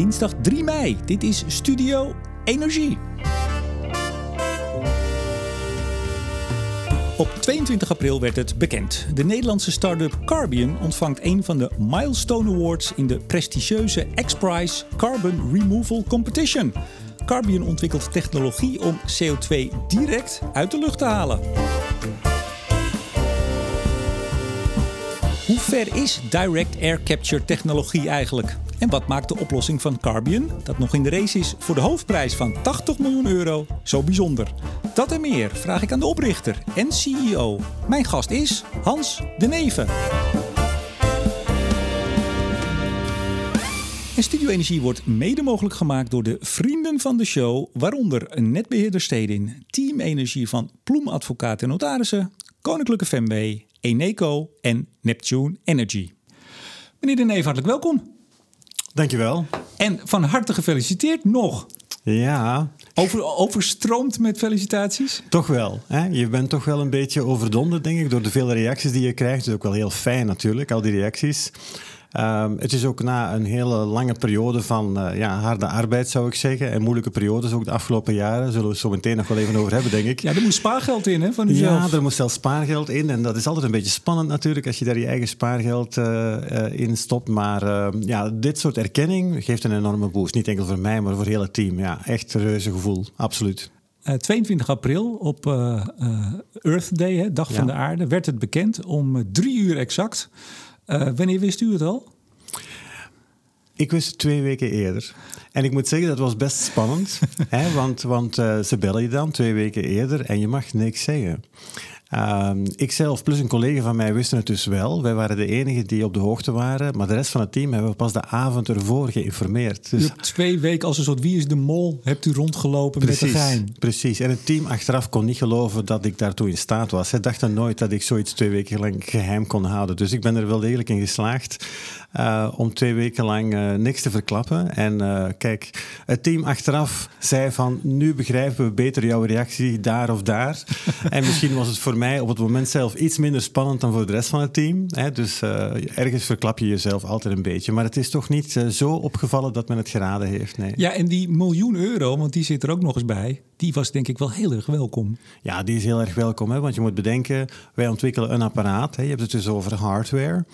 dinsdag 3 mei. Dit is Studio Energie. Op 22 april werd het bekend. De Nederlandse start-up Carbion ontvangt een van de Milestone Awards in de prestigieuze X-Prize Carbon Removal Competition. Carbion ontwikkelt technologie om CO2 direct uit de lucht te halen. Hoe ver is direct air capture technologie eigenlijk? En wat maakt de oplossing van Carbion, dat nog in de race is voor de hoofdprijs van 80 miljoen euro, zo bijzonder? Dat en meer vraag ik aan de oprichter en CEO. Mijn gast is Hans de Neven. En Studio Energie wordt mede mogelijk gemaakt door de vrienden van de show, waaronder Netbeheerder Stedin, Team Energie van Ploem Advocaat en Notarissen, Koninklijke FMW, Eneco en Neptune Energy. Meneer de Neef, hartelijk welkom. Dankjewel. En van harte gefeliciteerd nog. Ja. Over, overstroomd met felicitaties? Toch wel. Hè? Je bent toch wel een beetje overdonderd, denk ik, door de vele reacties die je krijgt. Het is ook wel heel fijn natuurlijk, al die reacties. Um, het is ook na een hele lange periode van uh, ja, harde arbeid, zou ik zeggen. En moeilijke periodes, ook de afgelopen jaren. Zullen we het zo meteen nog wel even over hebben, denk ik. Ja, er moet spaargeld in, hè, van uzelf. Ja, er moet zelfs spaargeld in. En dat is altijd een beetje spannend natuurlijk, als je daar je eigen spaargeld uh, uh, in stopt. Maar ehm, ja, dit soort erkenning geeft een enorme boost. Niet enkel voor mij, maar voor het hele team. Ja, echt een reuze gevoel, absoluut. 22 april op Earth Day, hè, Dag ja. van de Aarde, werd het bekend om drie uur exact uh, wanneer wist u het al? Ik wist het twee weken eerder. En ik moet zeggen, dat was best spannend. hè, want want uh, ze bellen je dan twee weken eerder en je mag niks zeggen. Um, ikzelf plus een collega van mij wisten het dus wel. Wij waren de enigen die op de hoogte waren. Maar de rest van het team hebben we pas de avond ervoor geïnformeerd. Dus... twee weken als een soort wie is de mol hebt u rondgelopen precies, met de geheim. Precies. En het team achteraf kon niet geloven dat ik daartoe in staat was. Ze dachten nooit dat ik zoiets twee weken lang geheim kon houden. Dus ik ben er wel degelijk in geslaagd uh, om twee weken lang uh, niks te verklappen. En uh, kijk, het team achteraf zei van nu begrijpen we beter jouw reactie daar of daar. en misschien was het voor mij op het moment zelf iets minder spannend dan voor de rest van het team. Hè? Dus ergens verklap je jezelf altijd een beetje. Maar het is toch niet zo opgevallen dat men het geraden heeft. Nee. Ja, en die miljoen euro, want die zit er ook nog eens bij. Die was denk ik wel heel erg welkom. Ja, die is heel erg welkom. Hè? Want je moet bedenken, wij ontwikkelen een apparaat. Hè? Je hebt het dus over hardware.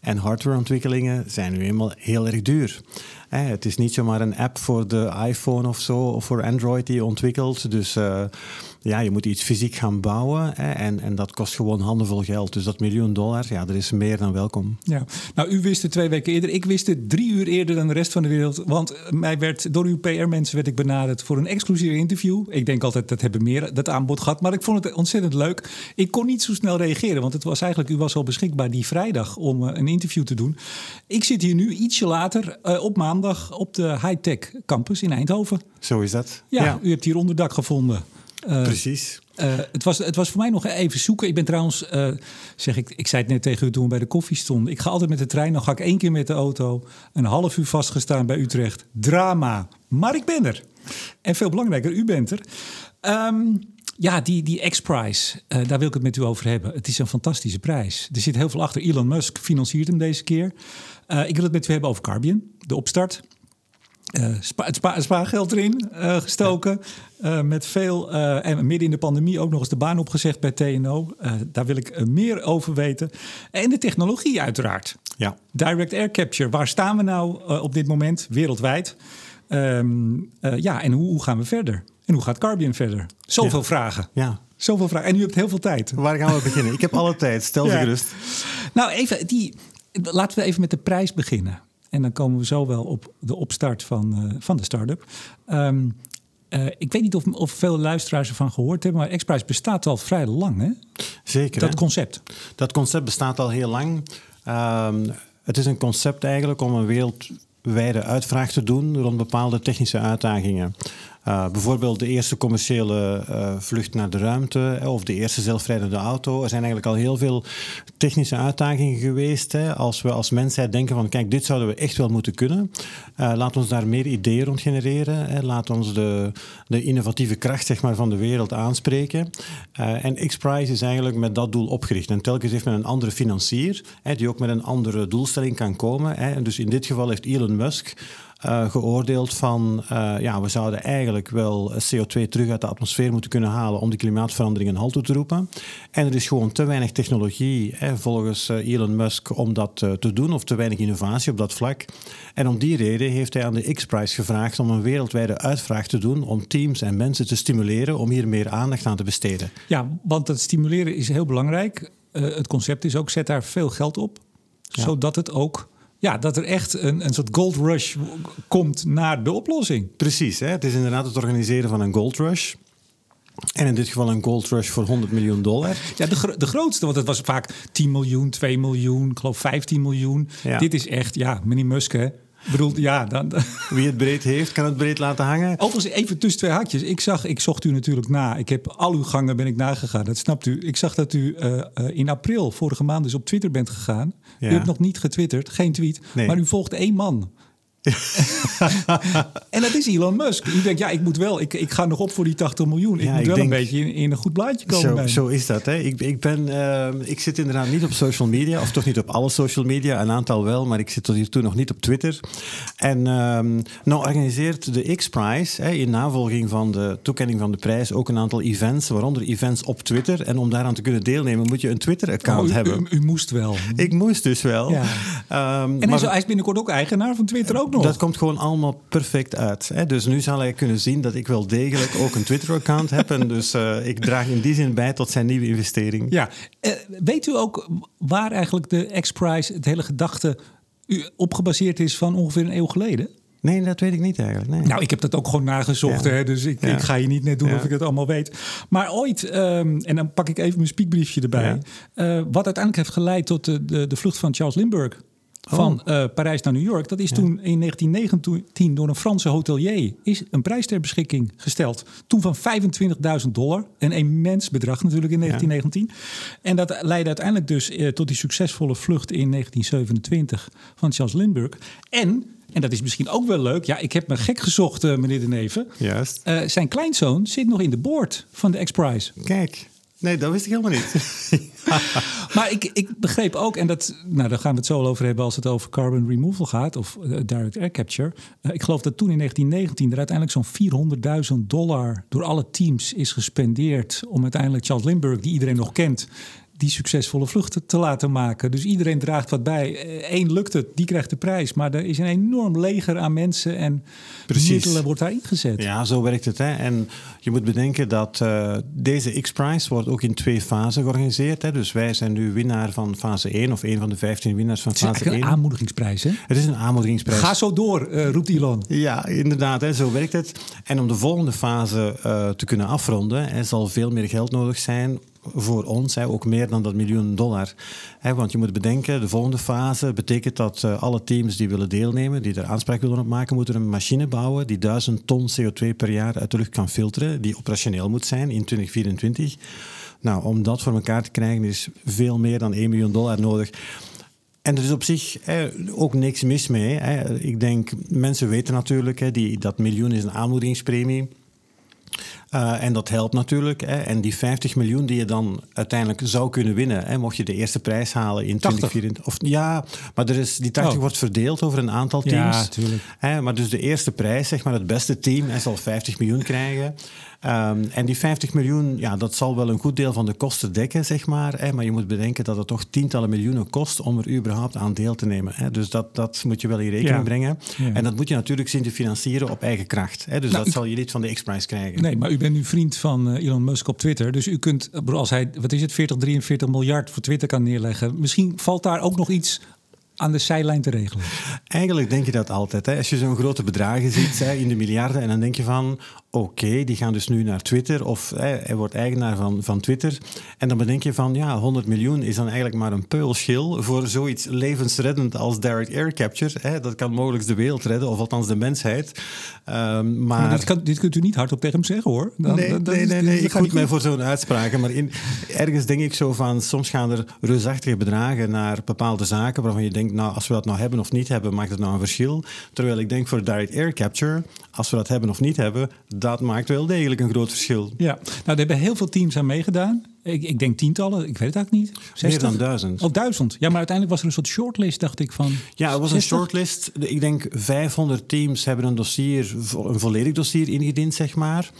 En zijn nu eenmaal heel erg duur. Het is niet zomaar een app voor de iPhone of zo, of voor Android die je ontwikkelt. Dus uh, ja, je moet iets fysiek gaan bouwen hè, en, en dat kost gewoon handenvol geld. Dus dat miljoen dollar, ja, dat is meer dan welkom. Ja, nou, u wist het twee weken eerder. Ik wist het drie uur eerder dan de rest van de wereld. Want mij werd, door uw PR-mensen werd ik benaderd voor een exclusief interview. Ik denk altijd, dat hebben meer dat aanbod gehad. Maar ik vond het ontzettend leuk. Ik kon niet zo snel reageren, want het was eigenlijk, u was al beschikbaar die vrijdag om uh, een interview te doen. Ik zit hier nu ietsje later uh, op maandag op de High-Tech Campus in Eindhoven. Zo is dat. Ja, ja. u hebt hier onderdak gevonden. Uh, Precies. Uh, het, was, het was voor mij nog even zoeken. Ik ben trouwens, uh, zeg ik, ik zei het net tegen u toen we bij de koffie stonden. Ik ga altijd met de trein, dan ga ik één keer met de auto. Een half uur vastgestaan bij Utrecht. Drama. Maar ik ben er. En veel belangrijker, u bent er. Um, ja, die, die X-Prize, uh, daar wil ik het met u over hebben. Het is een fantastische prijs. Er zit heel veel achter. Elon Musk financiert hem deze keer. ik wil het met u hebben over Carbion, de opstart. Uh, spa, het, spa, het spaargeld erin uh, gestoken. Uh, met veel, en midden in de pandemie ook nog eens de baan opgezegd bij TNO. daar wil ik meer over weten. En de technologie uiteraard. Ja. Direct air capture, waar staan we nou op dit moment wereldwijd? Um, ja, en hoe, hoe, gaan we verder? En hoe gaat Carbion verder? Zoveel ja. vragen. Ja. Zoveel vragen. En u hebt heel veel tijd. Waar gaan we beginnen? ik heb alle tijd, stel je gerust. Nou, even die, laten we even met de prijs beginnen. En dan komen we zo wel op de opstart van, uh, van de start-up. Um, uh, ik weet niet of, of veel luisteraars ervan gehoord hebben, maar X-Prize bestaat al vrij lang, hè? Zeker. Dat hè? concept. Dat concept bestaat al heel lang. Um, het is een concept eigenlijk om een wereldwijde uitvraag te doen rond bepaalde technische uitdagingen. Uh, bijvoorbeeld de eerste commerciële uh, vlucht naar de ruimte of de eerste zelfrijdende auto. Er zijn eigenlijk al heel veel technische uitdagingen geweest. Hè, als we als mensheid denken van kijk, dit zouden we echt wel moeten kunnen. Laat ons daar meer ideeën rond genereren. Hè, laat ons de, de innovatieve kracht zeg maar, van de wereld aanspreken. en X-Prize is eigenlijk met dat doel opgericht. En telkens heeft men een andere financier hè, die ook met een andere doelstelling kan komen. Hè. En dus in dit geval heeft Elon Musk uh, geoordeeld van uh, ja, we zouden eigenlijk wel CO2 terug uit de atmosfeer moeten kunnen halen om de klimaatverandering een halt toe te roepen. En er is gewoon te weinig technologie hè, volgens uh, Elon Musk om dat te doen of te weinig innovatie op dat vlak. En om die reden heeft hij aan de X-Prize gevraagd om een wereldwijde uitvraag te doen om teams en mensen te stimuleren om hier meer aandacht aan te besteden. Ja, want dat stimuleren is heel belangrijk. het concept is ook zet daar veel geld op, ja. zodat het ook ja, dat er echt een, een soort gold rush komt naar de oplossing. Precies, hè? het is inderdaad het organiseren van een gold rush. En in dit geval een gold rush voor 100 miljoen dollar. Ja, de, de grootste, want het was vaak 10 miljoen, 2 miljoen, ik geloof 15 miljoen. Ja. Dit is echt, ja, meneer Musk, hè, bedoel, ja, dan, Wie het breed heeft, kan het breed laten hangen. Overigens, even tussen twee hakjes. Ik, zag, ik zocht u natuurlijk na. Ik heb al uw gangen ben ik nagegaan. Dat snapt u. Ik zag dat u uh, in april vorige maand dus op Twitter bent gegaan. U hebt nog niet getwitterd, geen tweet. Maar u volgt één man. en dat is Elon Musk. U denkt, ja, ik moet wel, ik, ik ga nog op voor die 80 miljoen. Ik moet wel een beetje in, in, een goed blaadje komen. Zo, zo is dat. Hè? Ik, ik, ben, uh, ik zit inderdaad niet op social media, of toch niet op alle social media, een aantal wel, maar ik zit tot hiertoe nog niet op Twitter. En um, nou organiseert de X-Prize in navolging van de toekenning van de prijs ook een aantal events, waaronder events op Twitter. En om daaraan te kunnen deelnemen moet je een Twitter-account oh, hebben. U, u, moest wel. Ik moest dus wel. Ja. Um, en maar, hij is binnenkort ook eigenaar van Twitter ook dat komt gewoon allemaal perfect uit. Hè? Dus nu zal hij kunnen zien dat ik wel degelijk ook een Twitter-account heb. En dus uh, ik draag in die zin bij tot zijn nieuwe investering. Ja, uh, weet u ook waar eigenlijk de X-Prize, het hele gedachte, op gebaseerd is van ongeveer een eeuw geleden? Nee, dat weet ik niet eigenlijk. Nee. Nou, ik heb dat ook gewoon nagezocht. Hè, dus ik, ik, ga je niet net doen of ik het allemaal weet. Maar ooit, um, en dan pak ik even mijn spiekbriefje erbij. Uh, wat uiteindelijk heeft geleid tot de, de, de vlucht van Charles Lindbergh van oh. uh, Parijs naar New York. Dat is toen in 1919 door een Franse hotelier is een prijs ter beschikking gesteld. Toen van 25.000 dollar. Een immens bedrag natuurlijk in 1919. Ja. En dat leidde uiteindelijk dus uh, tot die succesvolle vlucht in 1927 van Charles Lindbergh. En en dat is misschien ook wel leuk. Ja, ik heb me gek gezocht, uh, meneer De Neven. Juist. zijn kleinzoon zit nog in de board van de X-Prize. Kijk. Nee, dat wist ik helemaal niet. maar ik, ik begreep ook, en dat, nou, daar gaan we het zo over hebben als het over carbon removal gaat, of uh, direct air capture. Uh, ik geloof dat toen in 1919 er uiteindelijk zo'n 400.000 dollar door alle teams is gespendeerd om uiteindelijk Charles Lindbergh, die iedereen nog kent, die succesvolle vluchten te laten maken. Dus iedereen draagt wat bij. Eén lukt het, die krijgt de prijs. Maar er is een enorm leger aan mensen en Precies. middelen wordt daar ingezet. Ja, zo werkt het. Hè. En je moet bedenken dat uh, deze X-Prize wordt ook in twee fasen georganiseerd. Hè. Dus wij zijn nu winnaar van fase 1 of een van de 15 winnaars van fase 1. Het is een aanmoedigingsprijs, hè? Het is een aanmoedigingsprijs. Ga zo door, uh, roept Elon. Ja, inderdaad. Hè, zo werkt het. En om de volgende fase uh, te kunnen afronden, hè, zal veel meer geld nodig zijn voor ons, ook meer dan dat miljoen dollar. Hè, want je moet bedenken, de volgende fase betekent dat uh, alle teams die willen deelnemen, die er aanspraak willen op maken, moeten een machine bouwen die 1000 ton CO2 per jaar uit de lucht kan filteren, die operationeel moet zijn in 2024. Nou, om dat voor elkaar te krijgen is veel meer dan 1 miljoen dollar nodig. En er is op zich ook niks mis mee. Hè. Ik denk, mensen weten natuurlijk, hè, die, dat miljoen is een aanmoedigingspremie uh, en dat helpt natuurlijk. Hè. En die 50 miljoen die je dan uiteindelijk zou kunnen winnen, hè, mocht je de eerste prijs halen in 2024. Of, ja, maar er is, die 80 wordt verdeeld over een aantal teams. Ja, natuurlijk. maar dus de eerste prijs, zeg maar, het beste team, zal 50 miljoen krijgen. Um, en die 50 miljoen, ja, dat zal wel een goed deel van de kosten dekken, zeg maar. Hè, maar je moet bedenken dat het toch tientallen miljoenen kost om er überhaupt aan deel te nemen. Hè. Dus dat, dat moet je wel in rekening brengen. Ja. En dat moet je natuurlijk zien te financieren op eigen kracht. Hè. Dus nou, dat zal je niet van de X-Prize krijgen. Nee, maar u bent nu vriend van uh, Elon Musk op Twitter. Dus u kunt, als hij, wat is het, 40, 43 miljard voor Twitter kan neerleggen. Misschien valt daar ook nog iets aan de zijlijn te regelen? Eigenlijk denk je dat altijd. Hè? Als je zo'n grote bedragen ziet hè, in de miljarden en dan denk je van oké, die gaan dus nu naar Twitter of hè, hij wordt eigenaar van, van Twitter. En dan bedenk je van ja, 100 miljoen is dan eigenlijk maar een peulschil voor zoiets levensreddend als direct air capture. Hè? Dat kan mogelijk de wereld redden of althans de mensheid. Um, maar, maar dit, kan, dit, kunt u niet hardop tegen hem zeggen hoor. Dan, nee, dan, nee, nee, nee, ik goed mij voor zo'n uitspraken. Maar in, ergens denk ik zo van soms gaan er reusachtige bedragen naar bepaalde zaken waarvan je denkt nou, als we dat nou hebben of niet hebben, maakt het nou een verschil. Terwijl ik denk voor direct air capture, als we dat hebben of niet hebben, dat maakt wel degelijk een groot verschil. Ja, nou, daar hebben heel veel teams aan meegedaan. Ik, ik denk tientallen, ik weet het eigenlijk niet. 60? Meer dan duizend. Oh, duizend. Ja, maar uiteindelijk was er een soort shortlist, dacht ik van. Ja, het was een 60? shortlist. Ik denk 500 teams hebben een dossier, een volledig dossier ingediend, zeg maar.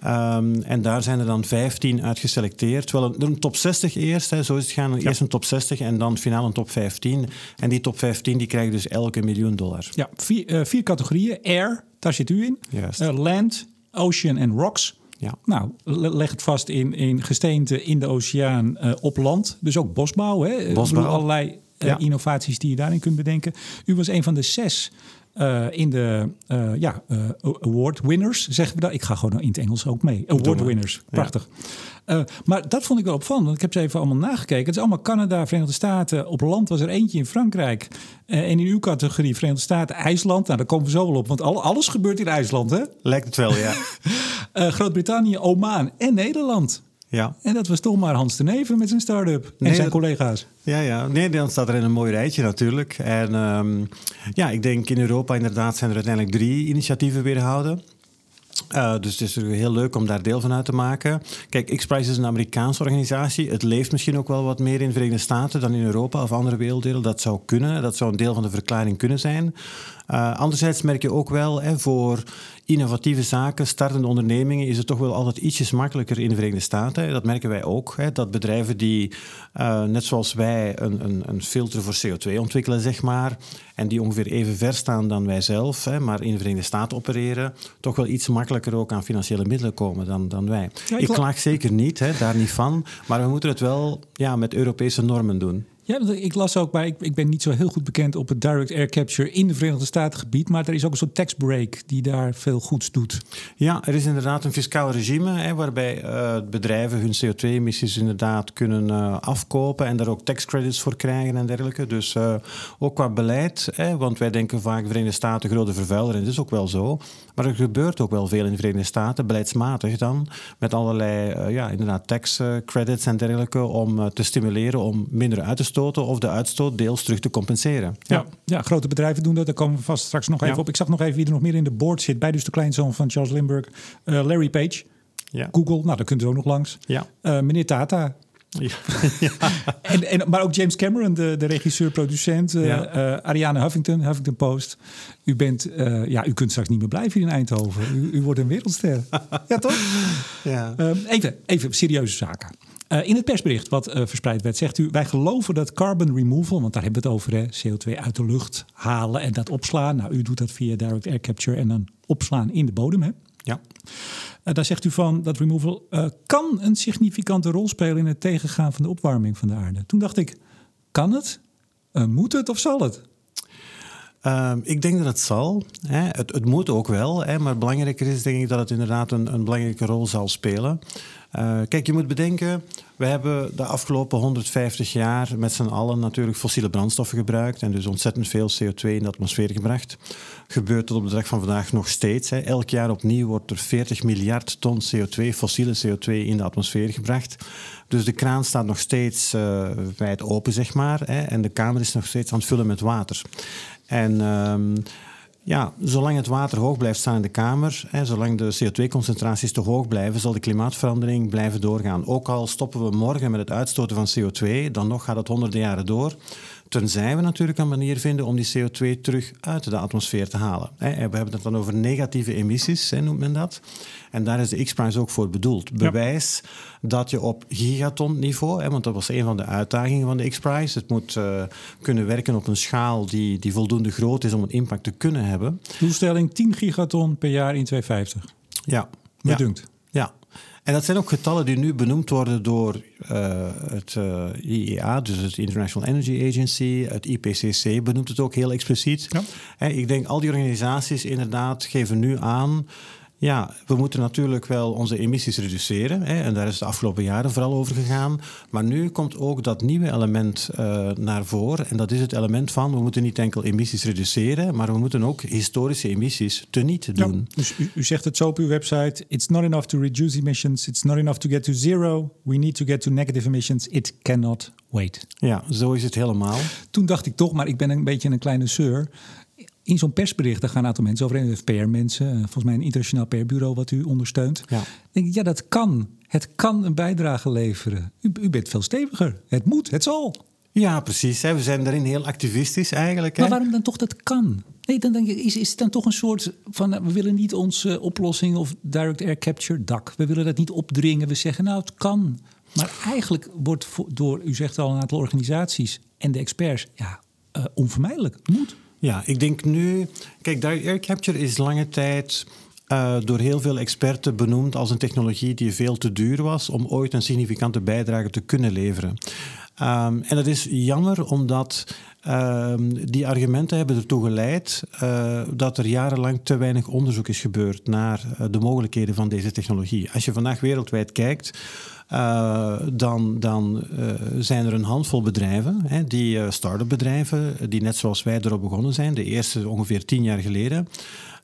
Ehm, en daar zijn er dan 15 uit geselecteerd. Wel een, een top 60 eerst, hè, zo is het gaan. Eerst een top 60 en dan finaal een top 15. En die top 15 die krijgen dus elke miljoen dollar. Ja, vier, eh, vier categorieën. Air, daar zit u in. Juist. Eh, land, ocean en rocks. Ja. Nou, le- leg het vast in, in gesteente in de oceaan eh, op land. Dus ook bosbouw. Hè? Ik Bosbouw. bedoel, allerlei eh, Ja. innovaties die je daarin kunt bedenken. U was een van de zes eh, in de eh, ja, eh, award winners, zeggen we dat. Ik ga gewoon in het Engels ook mee. Award winners, prachtig. Maar dat vond ik wel opvallend, want ik heb ze even allemaal nagekeken. Het is allemaal Canada, Verenigde Staten. Op land was er eentje in Frankrijk. En in uw categorie Verenigde Staten, IJsland. Nou, daar komen we zo wel op, want al, alles gebeurt in IJsland, hè? Lijkt het wel, ja. Groot-Brittannië, Oman en Nederland. Ja. En dat was toch maar Hans de Neven met zijn start-up en Nee, zijn dat- collega's. Ja, ja. Nederland staat er in een mooi rijtje natuurlijk. En ehm, ja, ik denk in Europa inderdaad zijn er uiteindelijk drie initiatieven weerhouden. Eh, dus het is heel leuk om daar deel van uit te maken. Kijk, X-Prize is een Amerikaanse organisatie. Het leeft misschien ook wel wat meer in de Verenigde Staten dan in Europa of andere werelddelen. Dat zou kunnen. Dat zou een deel van de verklaring kunnen zijn. Eh, anderzijds merk je ook wel hè, voor innovatieve zaken, startende ondernemingen, is het toch wel altijd ietsjes makkelijker in de Verenigde Staten. Dat merken wij ook. Hè, dat bedrijven die, eh, net zoals wij, een, een, een filter voor CO2 ontwikkelen, zeg maar, en die ongeveer even ver staan dan wij zelf, hè, maar in de Verenigde Staten opereren, toch wel iets makkelijker ook aan financiële middelen komen dan, dan wij. Ja, ik ik la- klaag zeker niet, hè, daar niet van, maar we moeten het wel ja, met Europese normen doen. Ja, ik las ook bij, ik, ik ben niet zo heel goed bekend op het direct air capture in de Verenigde Staten gebied, maar er is ook een soort tax break die daar veel goeds doet. Ja, er is inderdaad een fiscaal regime hè, waarbij eh, bedrijven hun CO2-emissies inderdaad kunnen eh, afkopen en daar ook tax credits voor krijgen en dergelijke. Dus eh, ook qua beleid, hè, want wij denken vaak Verenigde Staten grote vervuiler en dat is ook wel zo. Maar er gebeurt ook wel veel in de Verenigde Staten, beleidsmatig dan, met allerlei ja, inderdaad tax credits en dergelijke om te stimuleren om minder uit te stoten of de uitstoot deels terug te compenseren. Ja. Ja, grote bedrijven doen dat. Daar komen we vast straks nog even Ja. op. Ik zag nog even wie er nog meer in de board zit. Bij dus de kleinzoon van Charles Lindbergh, eh, Larry Page. Ja. Google, nou, daar kunt u ook nog langs. Ja. Eh, meneer Tata. Ja. En, en, maar ook James Cameron, de, de regisseur, producent. eh, Ja. eh, Ariane Huffington, Huffington Post. U, bent, eh, ja, u kunt straks niet meer blijven hier in Eindhoven. U, u wordt een wereldster. ja, toch? ja. Ehm, even, even serieuze zaken. Eh, in het persbericht wat eh, verspreid werd, zegt u: Wij geloven dat carbon removal, want daar hebben we het over, hè, CO2 uit de lucht halen en dat opslaan. Nou, u doet dat via direct air capture en dan opslaan in de bodem. Hè? ja. Eh, daar zegt u van dat removal kan een significante rol spelen in het tegengaan van de opwarming van de aarde. Toen dacht ik: Kan het? Moet het of zal het? Ehm, ik denk dat het zal. Hè. Het, het moet ook wel. Hè. Maar belangrijker is denk ik dat het inderdaad een, een belangrijke rol zal spelen. Eh, kijk, je moet bedenken, we hebben de afgelopen 150 jaar met z'n allen natuurlijk fossiele brandstoffen gebruikt en dus ontzettend veel CO2 in de atmosfeer gebracht. Gebeurt tot op de dag van vandaag nog steeds. Hè. Elk jaar opnieuw wordt er 40 miljard ton CO2, fossiele CO2 in de atmosfeer gebracht. Dus de kraan staat nog steeds eh, wijd open, zeg maar. Hè, en de kamer is nog steeds aan het vullen met water. En ehm, ja, zolang het water hoog blijft staan in de kamer, hè, zolang de CO2-concentraties te hoog blijven, zal de klimaatverandering blijven doorgaan. Ook al stoppen we morgen met het uitstoten van CO2, dan nog gaat het honderden jaren door. Tenzij we natuurlijk een manier vinden om die CO2 terug uit de atmosfeer te halen. We hebben het dan over negatieve emissies, noemt men dat. En daar is de X-Prize ook voor bedoeld. Bewijs dat je op gigaton-niveau, hè, want dat was een van de uitdagingen van de X-Prize, het moet eh, kunnen werken op een schaal die, die voldoende groot is om een impact te kunnen hebben. Doelstelling 10 gigaton per jaar in 2050. Ja, Me ja. dunkt. En dat zijn ook getallen die nu benoemd worden door eh, het eh, IEA, dus het International Energy Agency, het IPCC benoemt het ook heel expliciet. Ja. Ik denk al die organisaties inderdaad geven nu aan. Ja, we moeten natuurlijk wel onze emissies reduceren. Hè, en daar is de afgelopen jaren vooral over gegaan. Maar nu komt ook dat nieuwe element eh, naar voren. En dat is het element van we moeten niet enkel emissies reduceren, maar we moeten ook historische emissies teniet doen. Ja, dus u, u zegt het zo op uw website. It's not enough to reduce emissions. It's not enough to get to zero. We need to get to negative emissions. It cannot wait. Ja, zo is het helemaal. Toen dacht ik toch, maar ik ben een beetje een kleine zeur. In zo'n persbericht, daar gaan een aantal mensen overheen, PR-mensen, eh, volgens mij een internationaal PR-bureau wat u ondersteunt. Ja. denk ik, ja, dat kan. Het kan een bijdrage leveren. U, u bent veel steviger. Het moet, het zal. Ja, precies. Hè. We zijn daarin heel activistisch eigenlijk. Hè. Maar waarom dan toch dat kan? Nee, dan denk ik, is, is het dan toch een soort van... eh, we willen niet onze oplossing of direct air capture dak. We willen dat niet opdringen. We zeggen, nou, het kan. Maar eigenlijk wordt door, u zegt al, een aantal organisaties en de experts... ja, eh, onvermijdelijk. Het moet. Ja, ik denk nu... Kijk, direct air capture is lange tijd eh, door heel veel experten benoemd als een technologie die veel te duur was om ooit een significante bijdrage te kunnen leveren. Ehm, en dat is jammer omdat ehm, die argumenten hebben ertoe geleid eh, dat er jarenlang te weinig onderzoek is gebeurd naar eh, de mogelijkheden van deze technologie. Als je vandaag wereldwijd kijkt, uh, dan, dan uh, zijn er een handvol bedrijven, hè, die uh, start-up bedrijven, die net zoals wij erop begonnen zijn, de eerste ongeveer tien jaar geleden.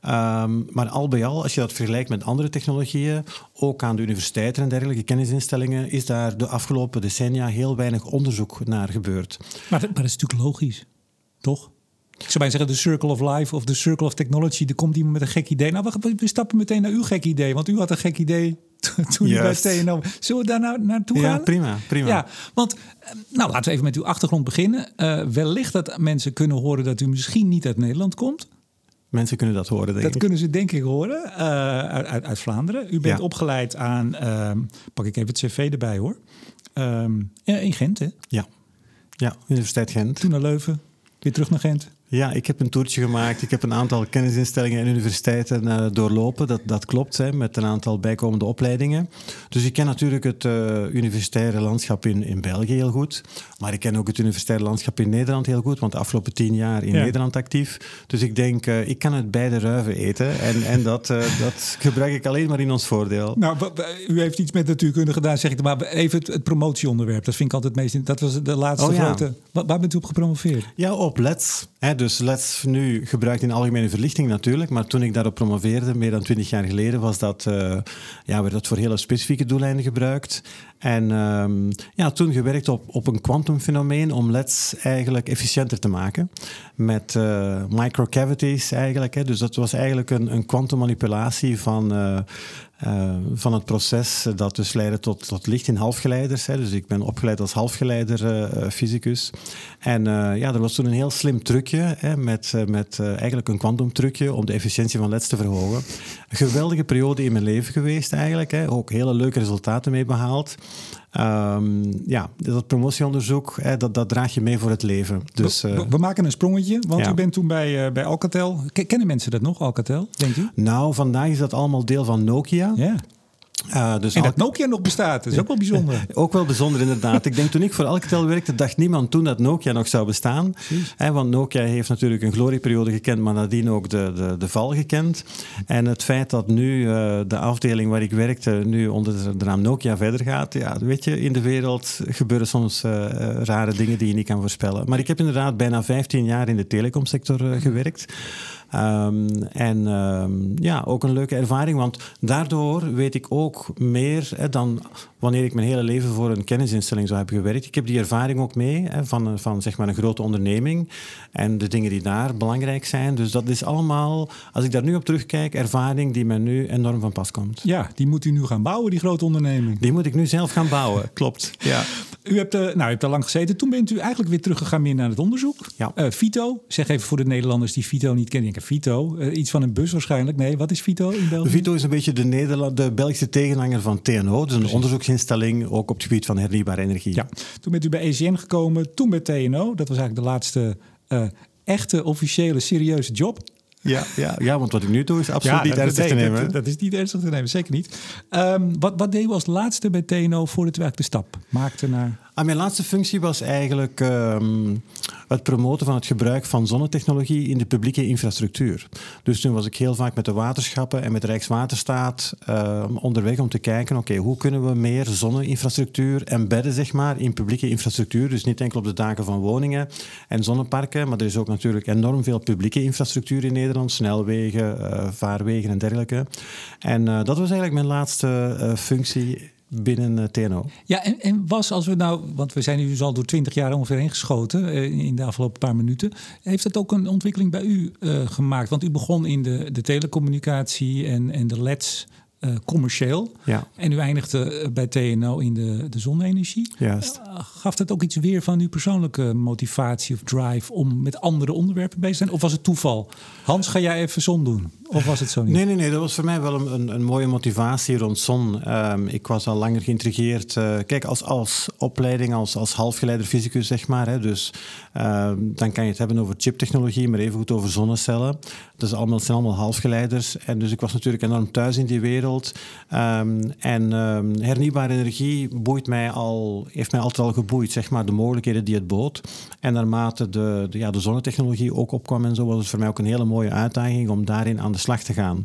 Um, maar al bij al, als je dat vergelijkt met andere technologieën, ook aan de universiteiten en dergelijke kennisinstellingen, is daar de afgelopen decennia heel weinig onderzoek naar gebeurd. Maar, maar dat is natuurlijk logisch, toch? Ik zou bijna zeggen, de Circle of Life of de Circle of Technology. Er komt iemand met een gek idee. Nou, we, we stappen meteen naar uw gek idee. Want u had een gek idee toen u bij TNO... Zullen we daar nou naartoe gaan? Ja, prima, prima. Ja, want nou, laten we even met uw achtergrond beginnen. Uh, wellicht dat mensen kunnen horen dat u misschien niet uit Nederland komt. Mensen kunnen dat horen, denk dat ik. kunnen ze denk ik horen, uh, uit, uit, uit, Vlaanderen. U bent Ja. opgeleid aan, uh, pak ik even het cv erbij hoor, um, in Gent hè? Ja. ja, Universiteit Gent. Toen naar Leuven, weer terug naar Gent. Ja, ik heb een toertje gemaakt. Ik heb een aantal kennisinstellingen en universiteiten uh, doorlopen. Dat, dat klopt, hè, met een aantal bijkomende opleidingen. Dus ik ken natuurlijk het uh, universitaire landschap in, in België heel goed. Maar ik ken ook het universitaire landschap in Nederland heel goed. Want de afgelopen tien jaar in ja. Nederland actief. Dus ik denk, uh, ik kan het beide ruiven eten. En, en dat, dat gebruik ik alleen maar in ons voordeel. Nou, u heeft iets met natuurkunde gedaan, zeg ik. Maar even het, het promotieonderwerp. Dat vind ik altijd het meest... Dat was de laatste oh, ja. grote... Waar, waar bent u op gepromoveerd? Ja, op LETS. Hè, dus LETS nu gebruikt in algemene verlichting natuurlijk, maar toen ik daarop promoveerde, meer dan twintig jaar geleden, was dat, uh, ja, werd dat voor hele specifieke doeleinden gebruikt. En um, ja, toen gewerkt op, op een kwantumfenomeen om LEDs eigenlijk efficiënter te maken. Met uh, microcavities eigenlijk. Hè. Dus dat was eigenlijk een kwantummanipulatie van... Uh, uh, van het proces dat dus leidde tot, tot licht in halfgeleiders. Hè. Dus ik ben opgeleid als halfgeleider-fysicus. En ja, er was toen een heel slim trucje hè, met, met eigenlijk een kwantumtrucje om de efficiëntie van LEDs te verhogen. Een geweldige periode in mijn leven geweest eigenlijk. Hè. Ook hele leuke resultaten mee behaald. Um, ja, dat promotieonderzoek, hè, dat, dat draag je mee voor het leven. Dus, we, we maken een sprongetje, want ja. u bent toen bij, uh, bij Alcatel. Kennen mensen dat nog, Alcatel, denk u? Nou, vandaag is dat allemaal deel van Nokia. Ja. Uh, dus en dat Nokia nog bestaat, dat is ook wel bijzonder. ook wel bijzonder, inderdaad. Ik denk toen ik voor Alcatel werkte, dacht niemand toen dat Nokia nog zou bestaan. Want Nokia heeft natuurlijk een glorieperiode gekend, maar nadien ook de, de, de val gekend. En het feit dat nu uh, de afdeling waar ik werkte, nu onder de naam Nokia verder gaat, ja, weet je, in de wereld gebeuren soms uh, rare dingen die je niet kan voorspellen. Maar ik heb inderdaad bijna 15 jaar in de telecomsector gewerkt. Um, en um, ja, ook een leuke ervaring, want daardoor weet ik ook meer hè, dan wanneer ik mijn hele leven voor een kennisinstelling zou hebben gewerkt. Ik heb die ervaring ook mee hè, van, van zeg maar een grote onderneming en de dingen die daar belangrijk zijn. Dus dat is allemaal, als ik daar nu op terugkijk, ervaring die mij nu enorm van pas komt. Ja, die moet u nu gaan bouwen, die grote onderneming. Die moet ik nu zelf gaan bouwen, klopt. Ja. U hebt, uh, nou, u hebt er lang gezeten. Toen bent u eigenlijk weer teruggegaan meer naar het onderzoek. Ja. Uh, Vito, zeg even voor de Nederlanders die Vito niet kennen. Vito, uh, iets van een bus waarschijnlijk. Nee, wat is Vito in België? Vito is een beetje de, Nederland, de Belgische tegenhanger van TNO. Dus een Precies. onderzoeksinstelling, ook op het gebied van hernieuwbare energie. Ja, toen bent u bij ECN gekomen, toen bij TNO. Dat was eigenlijk de laatste echte, officiële, serieuze job. Ja, ja, ja, want wat ik nu doe is absoluut ja, niet ernstig te nemen. Dat, dat, is niet ernstig te nemen, zeker niet. Um, wat, wat deed u als laatste bij TNO voordat u eigenlijk de stap maakte naar... Ah, mijn laatste functie was eigenlijk um, het promoten van het gebruik van zonnetechnologie in de publieke infrastructuur. Dus toen was ik heel vaak met de waterschappen en met Rijkswaterstaat uh, onderweg om te kijken, oké, hoe kunnen we meer zonneinfrastructuur embedden, zeg maar, in publieke infrastructuur. Dus niet enkel op de daken van woningen en zonneparken, maar er is ook natuurlijk enorm veel publieke infrastructuur in Nederland, snelwegen, uh, vaarwegen en dergelijke. En uh, dat was eigenlijk mijn laatste functie binnen uh, TNO. Ja, en, en, was als we nou, want we zijn nu dus al door twintig jaar ongeveer heen geschoten uh, in de afgelopen paar minuten. Heeft dat ook een ontwikkeling bij u uh, gemaakt? Want u begon in de, de telecommunicatie en, en de LED's. Uh, commercieel. Ja. En u eindigde bij TNO in de, de zonne-energie. Juist. Uh, gaf dat ook iets weer van uw persoonlijke motivatie of drive om met andere onderwerpen bezig te zijn? Of was het toeval? Hans, ga jij even zon doen? Of was het zo niet? Nee, nee, nee. Dat was voor mij wel een, een, een mooie motivatie rond zon. Um, ik was al langer geïntrigeerd. Uh, kijk, als, als opleiding, als, als halfgeleider fysicus, zeg maar. Hè, dus uh, dan kan je het hebben over chiptechnologie, maar even goed over zonnecellen. Dat is allemaal, zijn allemaal halfgeleiders. En dus ik was natuurlijk enorm thuis in die wereld. Um, en um, hernieuwbare energie boeit mij al, heeft mij altijd al geboeid, zeg maar, de mogelijkheden die het bood. En naarmate de, de, ja, de zonnetechnologie ook opkwam en zo, was het voor mij ook een hele mooie uitdaging om daarin aan de slag te gaan.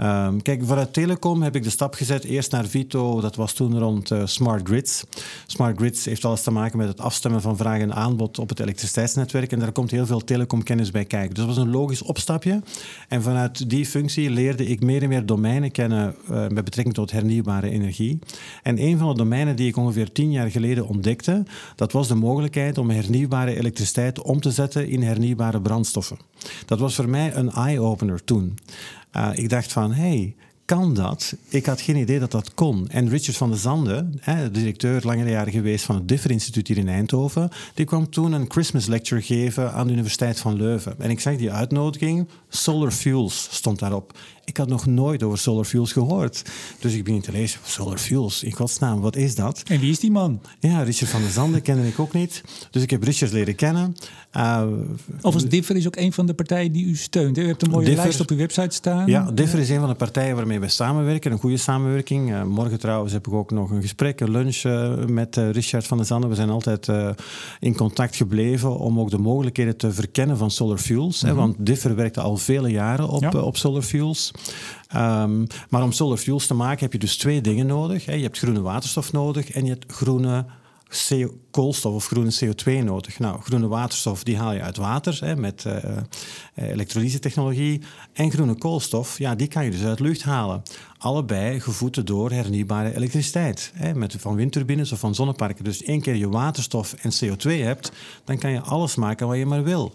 Um, kijk, vanuit Telecom heb ik de stap gezet eerst naar Vito. Dat was toen rond uh, smart grids. Smart grids heeft alles te maken met het afstemmen van vraag en aanbod op het elektriciteitsnetwerk. En daar komt heel veel telecomkennis bij kijken. Dus dat was een logisch opstapje. En vanuit die functie leerde ik meer en meer domeinen kennen uh, met betrekking tot hernieuwbare energie. En een van de domeinen die ik ongeveer tien jaar geleden ontdekte, dat was de mogelijkheid om hernieuwbare elektriciteit om te zetten in hernieuwbare brandstoffen. Dat was voor mij een eye-opener toen. Uh, ik dacht van, hey, kan dat? Ik had geen idee dat dat kon. En Richard van der Zande, hè, directeur langere jaren geweest van het Differ Instituut hier in Eindhoven, die kwam toen een Christmas lecture geven aan de Universiteit van Leuven. En ik zag die uitnodiging, Solar Fuels stond daarop. Ik had nog nooit over solar fuels gehoord. Dus ik begin te lezen, solar fuels, in godsnaam, wat is dat? En wie is die man? Ja, Richard van der Zande kende ik ook niet. Dus ik heb Richard leren kennen. Uh, Overigens, Differ is ook een van de partijen die u steunt. U hebt een mooie Differ, lijst op uw website staan. Ja, Differ is een van de partijen waarmee we samenwerken. Een goede samenwerking. Uh, morgen trouwens heb ik ook nog een gesprek, een lunch uh, met Richard van der Zande. We zijn altijd in contact gebleven om ook de mogelijkheden te verkennen van solar fuels. Mhm. Hè, want Differ werkte al vele jaren op, Ja. op solar fuels. Um, maar om solar fuels te maken heb je dus twee dingen nodig. Hè. Je hebt groene waterstof nodig en je hebt groene koolstof of groene CO2 nodig. Nou, groene waterstof die haal je uit water hè, met uh, elektrolyse-technologie. En groene koolstof, ja, die kan je dus uit lucht halen. Allebei gevoed door hernieuwbare elektriciteit. Hè, met, van windturbines of van zonneparken. Dus één keer je waterstof en CO2 hebt, dan kan je alles maken wat je maar wil.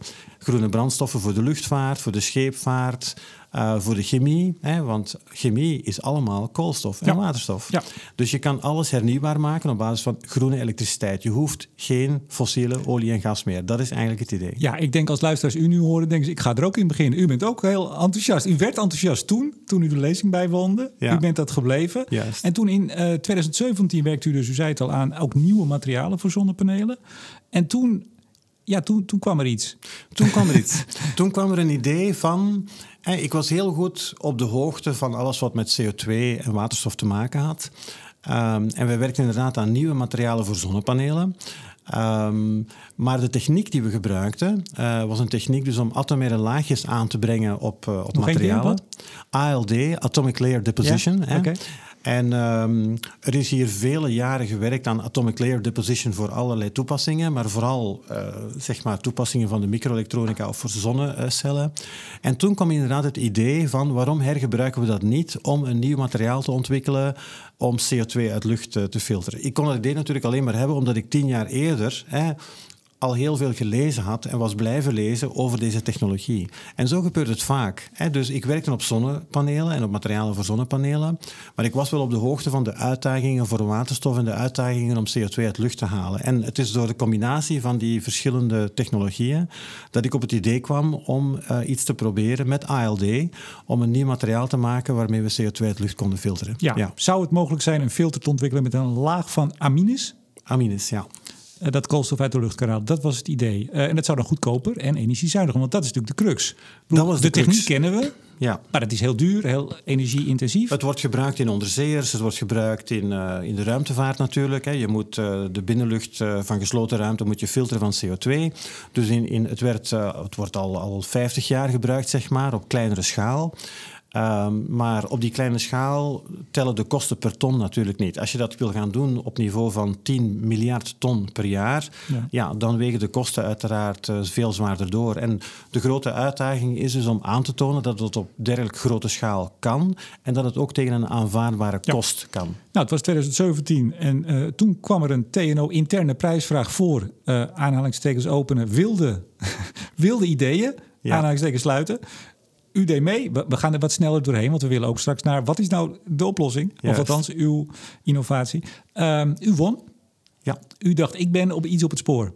Groene brandstoffen voor de luchtvaart, voor de scheepvaart, uh, voor de chemie. Hè, want chemie is allemaal koolstof en Ja. waterstof. Ja. Dus je kan alles hernieuwbaar maken op basis van groene elektriciteit. Je hoeft geen fossiele olie en gas meer. Dat is eigenlijk het idee. Ja, ik denk als luisteraars u nu horen, denken ze, ik ga er ook in beginnen. U bent ook heel enthousiast. U werd enthousiast toen, toen u de lezing bijwoonde. Ja. U bent dat gebleven. Juist. En toen in eh, 2017 werkte u dus, u zei het al aan, ook nieuwe materialen voor zonnepanelen. En toen, ja, toen, toen kwam er iets. Toen kwam er iets. Toen kwam er een idee van. eh, Ik was heel goed op de hoogte van alles wat met CO2 en waterstof te maken had. Um, en we werkten inderdaad aan nieuwe materialen voor zonnepanelen. Um, maar de techniek die we gebruikten uh, was een techniek dus om atomaire laagjes aan te brengen op, uh, op Nog materialen. ALD, Atomic Layer Deposition. Ja. En um, er is hier vele jaren gewerkt aan atomic layer deposition voor allerlei toepassingen, maar vooral uh, zeg maar toepassingen van de microelektronica of voor zonnecellen. En toen kwam inderdaad het idee van waarom hergebruiken we dat niet om een nieuw materiaal te ontwikkelen om CO2 uit lucht uh, te filteren. Ik kon dat idee natuurlijk alleen maar hebben omdat ik tien jaar eerder al heel veel gelezen had en was blijven lezen over deze technologie. En zo gebeurt het vaak. Hè. Dus ik werkte op zonnepanelen en op materialen voor zonnepanelen, maar ik was wel op de hoogte van de uitdagingen voor waterstof en de uitdagingen om CO2 uit lucht te halen. En het is door de combinatie van die verschillende technologieën dat ik op het idee kwam om uh, iets te proberen met ALD, om een nieuw materiaal te maken waarmee we CO2 uit lucht konden filteren. Ja. ja. Zou het mogelijk zijn een filter te ontwikkelen met een laag van amines? Amines, ja. Uh, dat koolstof uit de lucht kan halen. Dat was het idee. Uh, en dat zou dan goedkoper en energiezuiniger, want dat is natuurlijk de crux. Dat was de, de techniek kennen we, ja. maar het is heel duur, heel energieintensief. Het wordt gebruikt in onderzeeërs, het wordt gebruikt in, uh, in de ruimtevaart natuurlijk. Hè. Je moet de binnenlucht van gesloten ruimte moet je filteren van CO2. Dus in, in, het, werd, het wordt al, al 50 jaar gebruikt, zeg maar, op kleinere schaal. Ehm, maar op die kleine schaal tellen de kosten per ton natuurlijk niet. Als je dat wil gaan doen op niveau van 10 miljard ton per jaar, ja. ja dan wegen de kosten uiteraard uh, veel zwaarder door. En de grote uitdaging is dus om aan te tonen dat het op dergelijk grote schaal kan en dat het ook tegen een aanvaardbare kost kan. Nou, het was 2017 en uh, toen kwam er een TNO-interne prijsvraag voor, uh, aanhalingstekens openen, wilde, wilde ideeën, ja. aanhalingstekens sluiten u deed mee. We, gaan er wat sneller doorheen, want we willen ook straks naar wat is nou de oplossing? Of althans uw innovatie. Um, u won. Ja. U dacht, ik ben op iets op het spoor.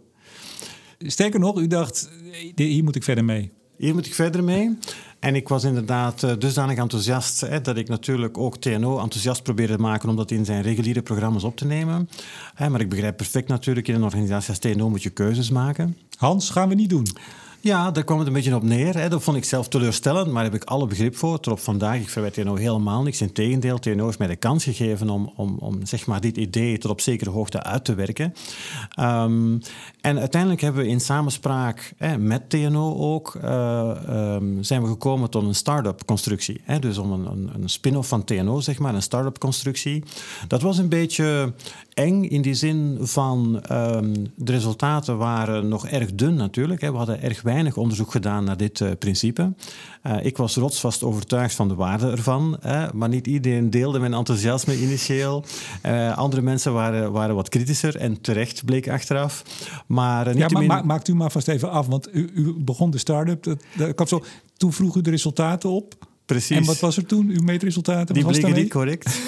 Sterker nog, u dacht, hier moet ik verder mee. Hier moet ik verder mee. En ik was inderdaad uh, dusdanig enthousiast hè, dat ik natuurlijk ook TNO enthousiast probeerde te maken om dat in zijn reguliere programma's op te nemen. Hè, maar ik begrijp perfect natuurlijk, in een organisatie als TNO moet je keuzes maken. Hans, gaan we niet doen. Ja, daar kwam het een beetje op neer. Hè. Dat vond ik zelf teleurstellend, maar daar heb ik alle begrip voor. Tot op vandaag, ik verwijt TNO helemaal niks. Integendeel, TNO heeft mij de kans gegeven om, om, om zeg maar, dit idee tot op zekere hoogte uit te werken. Um, en uiteindelijk hebben we in samenspraak hè, met TNO ook, uh, um, zijn we gekomen tot een start-up constructie. Hè. Dus om een, een, een spin-off van TNO, zeg maar, een start-up constructie. Dat was een beetje eng in die zin van um, de resultaten waren nog erg dun natuurlijk. Hè. We hadden erg weinig onderzoek gedaan naar dit uh, principe. Uh, ik was rotsvast overtuigd van de waarde ervan, hè, maar niet iedereen deelde mijn enthousiasme initieel. Uh, andere mensen waren, waren wat kritischer en terecht bleek achteraf. Maar, niet ja, maar maakt u maar vast even af, want u, u begon de start-up. Dat, dat, zo, toen vroeg u de resultaten op. Precies. En wat was er toen, uw meetresultaten? Die bleken niet correct.